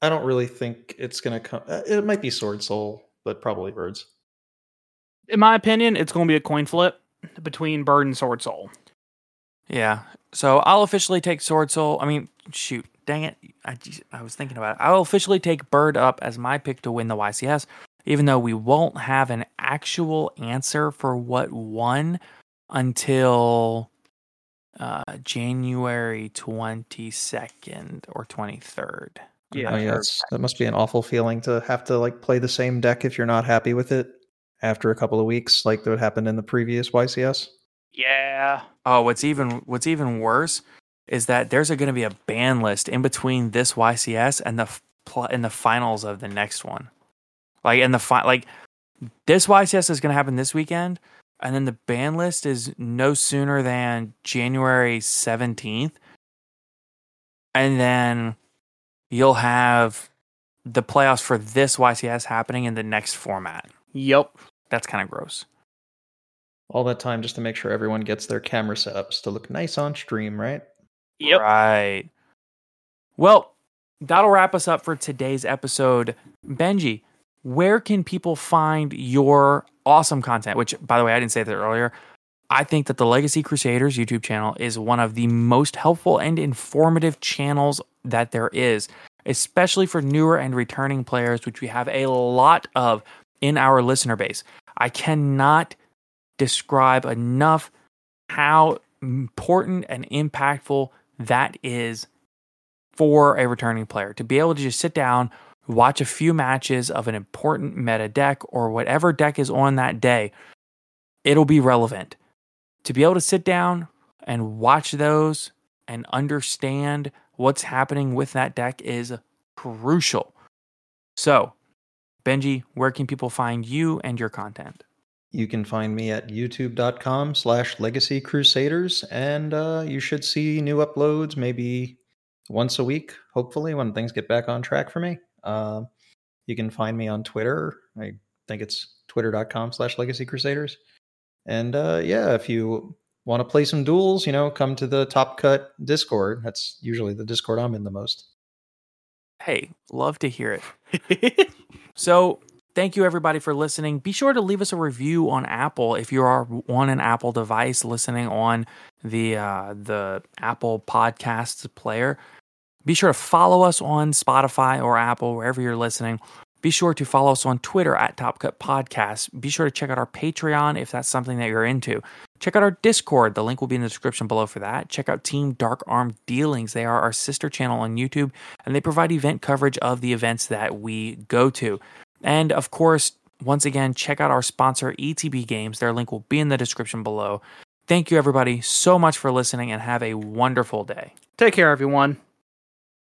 Speaker 3: I don't really think it's gonna come. Uh, it might be Sword Soul, but probably birds.
Speaker 2: In my opinion, it's going to be a coin flip between Bird and Sword Soul.
Speaker 1: Yeah. So I'll officially take Sword Soul. I mean, shoot, dang it. I, I was thinking about it. I'll officially take Bird Up as my pick to win the YCS, even though we won't have an actual answer for what won until uh, January 22nd or 23rd. I'm
Speaker 2: Yeah.
Speaker 1: not
Speaker 3: Oh, yeah,
Speaker 1: sure.
Speaker 3: that's, that must be an awful feeling to have to like play the same deck if you're not happy with it after a couple of weeks, like what happened in the previous YCS.
Speaker 2: Yeah.
Speaker 1: Oh, what's even what's even worse is that there's going to be a ban list in between this YCS and the f- pl- and the finals of the next one. Like in the fi- like this YCS is going to happen this weekend, and then the ban list is no sooner than January seventeenth, and then you'll have the playoffs for this YCS happening in the next format.
Speaker 2: Yep.
Speaker 1: That's kind of gross.
Speaker 3: All that time just to make sure everyone gets their camera setups to look nice on stream, right?
Speaker 2: Yep.
Speaker 1: Right. Well, that'll wrap us up for today's episode. Benji, where can people find your awesome content? Which, by the way, I didn't say that earlier. I think that the Legacy Crusaders YouTube channel is one of the most helpful and informative channels that there is, especially for newer and returning players, which we have a lot of in our listener base. I cannot describe enough how important and impactful that is for a returning player to be able to just sit down, watch a few matches of an important meta deck or whatever deck is on that day. It'll be relevant to be able to sit down and watch those and understand what's happening with that deck is crucial. So, Benji, where can people find you and your content?
Speaker 3: You can find me at youtube.com slash legacy crusaders, and uh, you should see new uploads maybe once a week, hopefully, when things get back on track for me. Um you can find me on Twitter. I think it's twitter.com slash legacy crusaders. And uh, yeah, if you want to play some duels, you know, come to the Top Cut Discord. That's usually the Discord I'm in the most.
Speaker 1: Hey, love to hear it. So, thank you everybody for listening. Be sure to leave us a review on Apple if you are on an Apple device listening on the uh, the Apple Podcasts player. Be sure to follow us on Spotify or Apple wherever you're listening. Be sure to follow us on Twitter at Top Cut Podcast. Be sure to check out our Patreon if that's something that you're into. Check out our Discord. The link will be in the description below for that. Check out Team Dark Arm Dealings. They are our sister channel on YouTube and they provide event coverage of the events that we go to. And of course, once again, check out our sponsor, ETB Games. Their link will be in the description below. Thank you, everybody, so much for listening and have a wonderful day.
Speaker 2: Take care, everyone.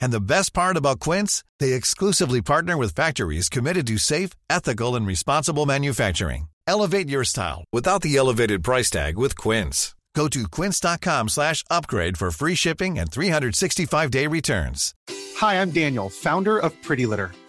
Speaker 4: And the best part about Quince, they exclusively partner with factories committed to safe, ethical, and responsible manufacturing. Elevate your style without the elevated price tag with Quince. Go to quince.com slash upgrade for free shipping and 365-day returns.
Speaker 5: Hi, I'm Daniel, founder of Pretty Litter.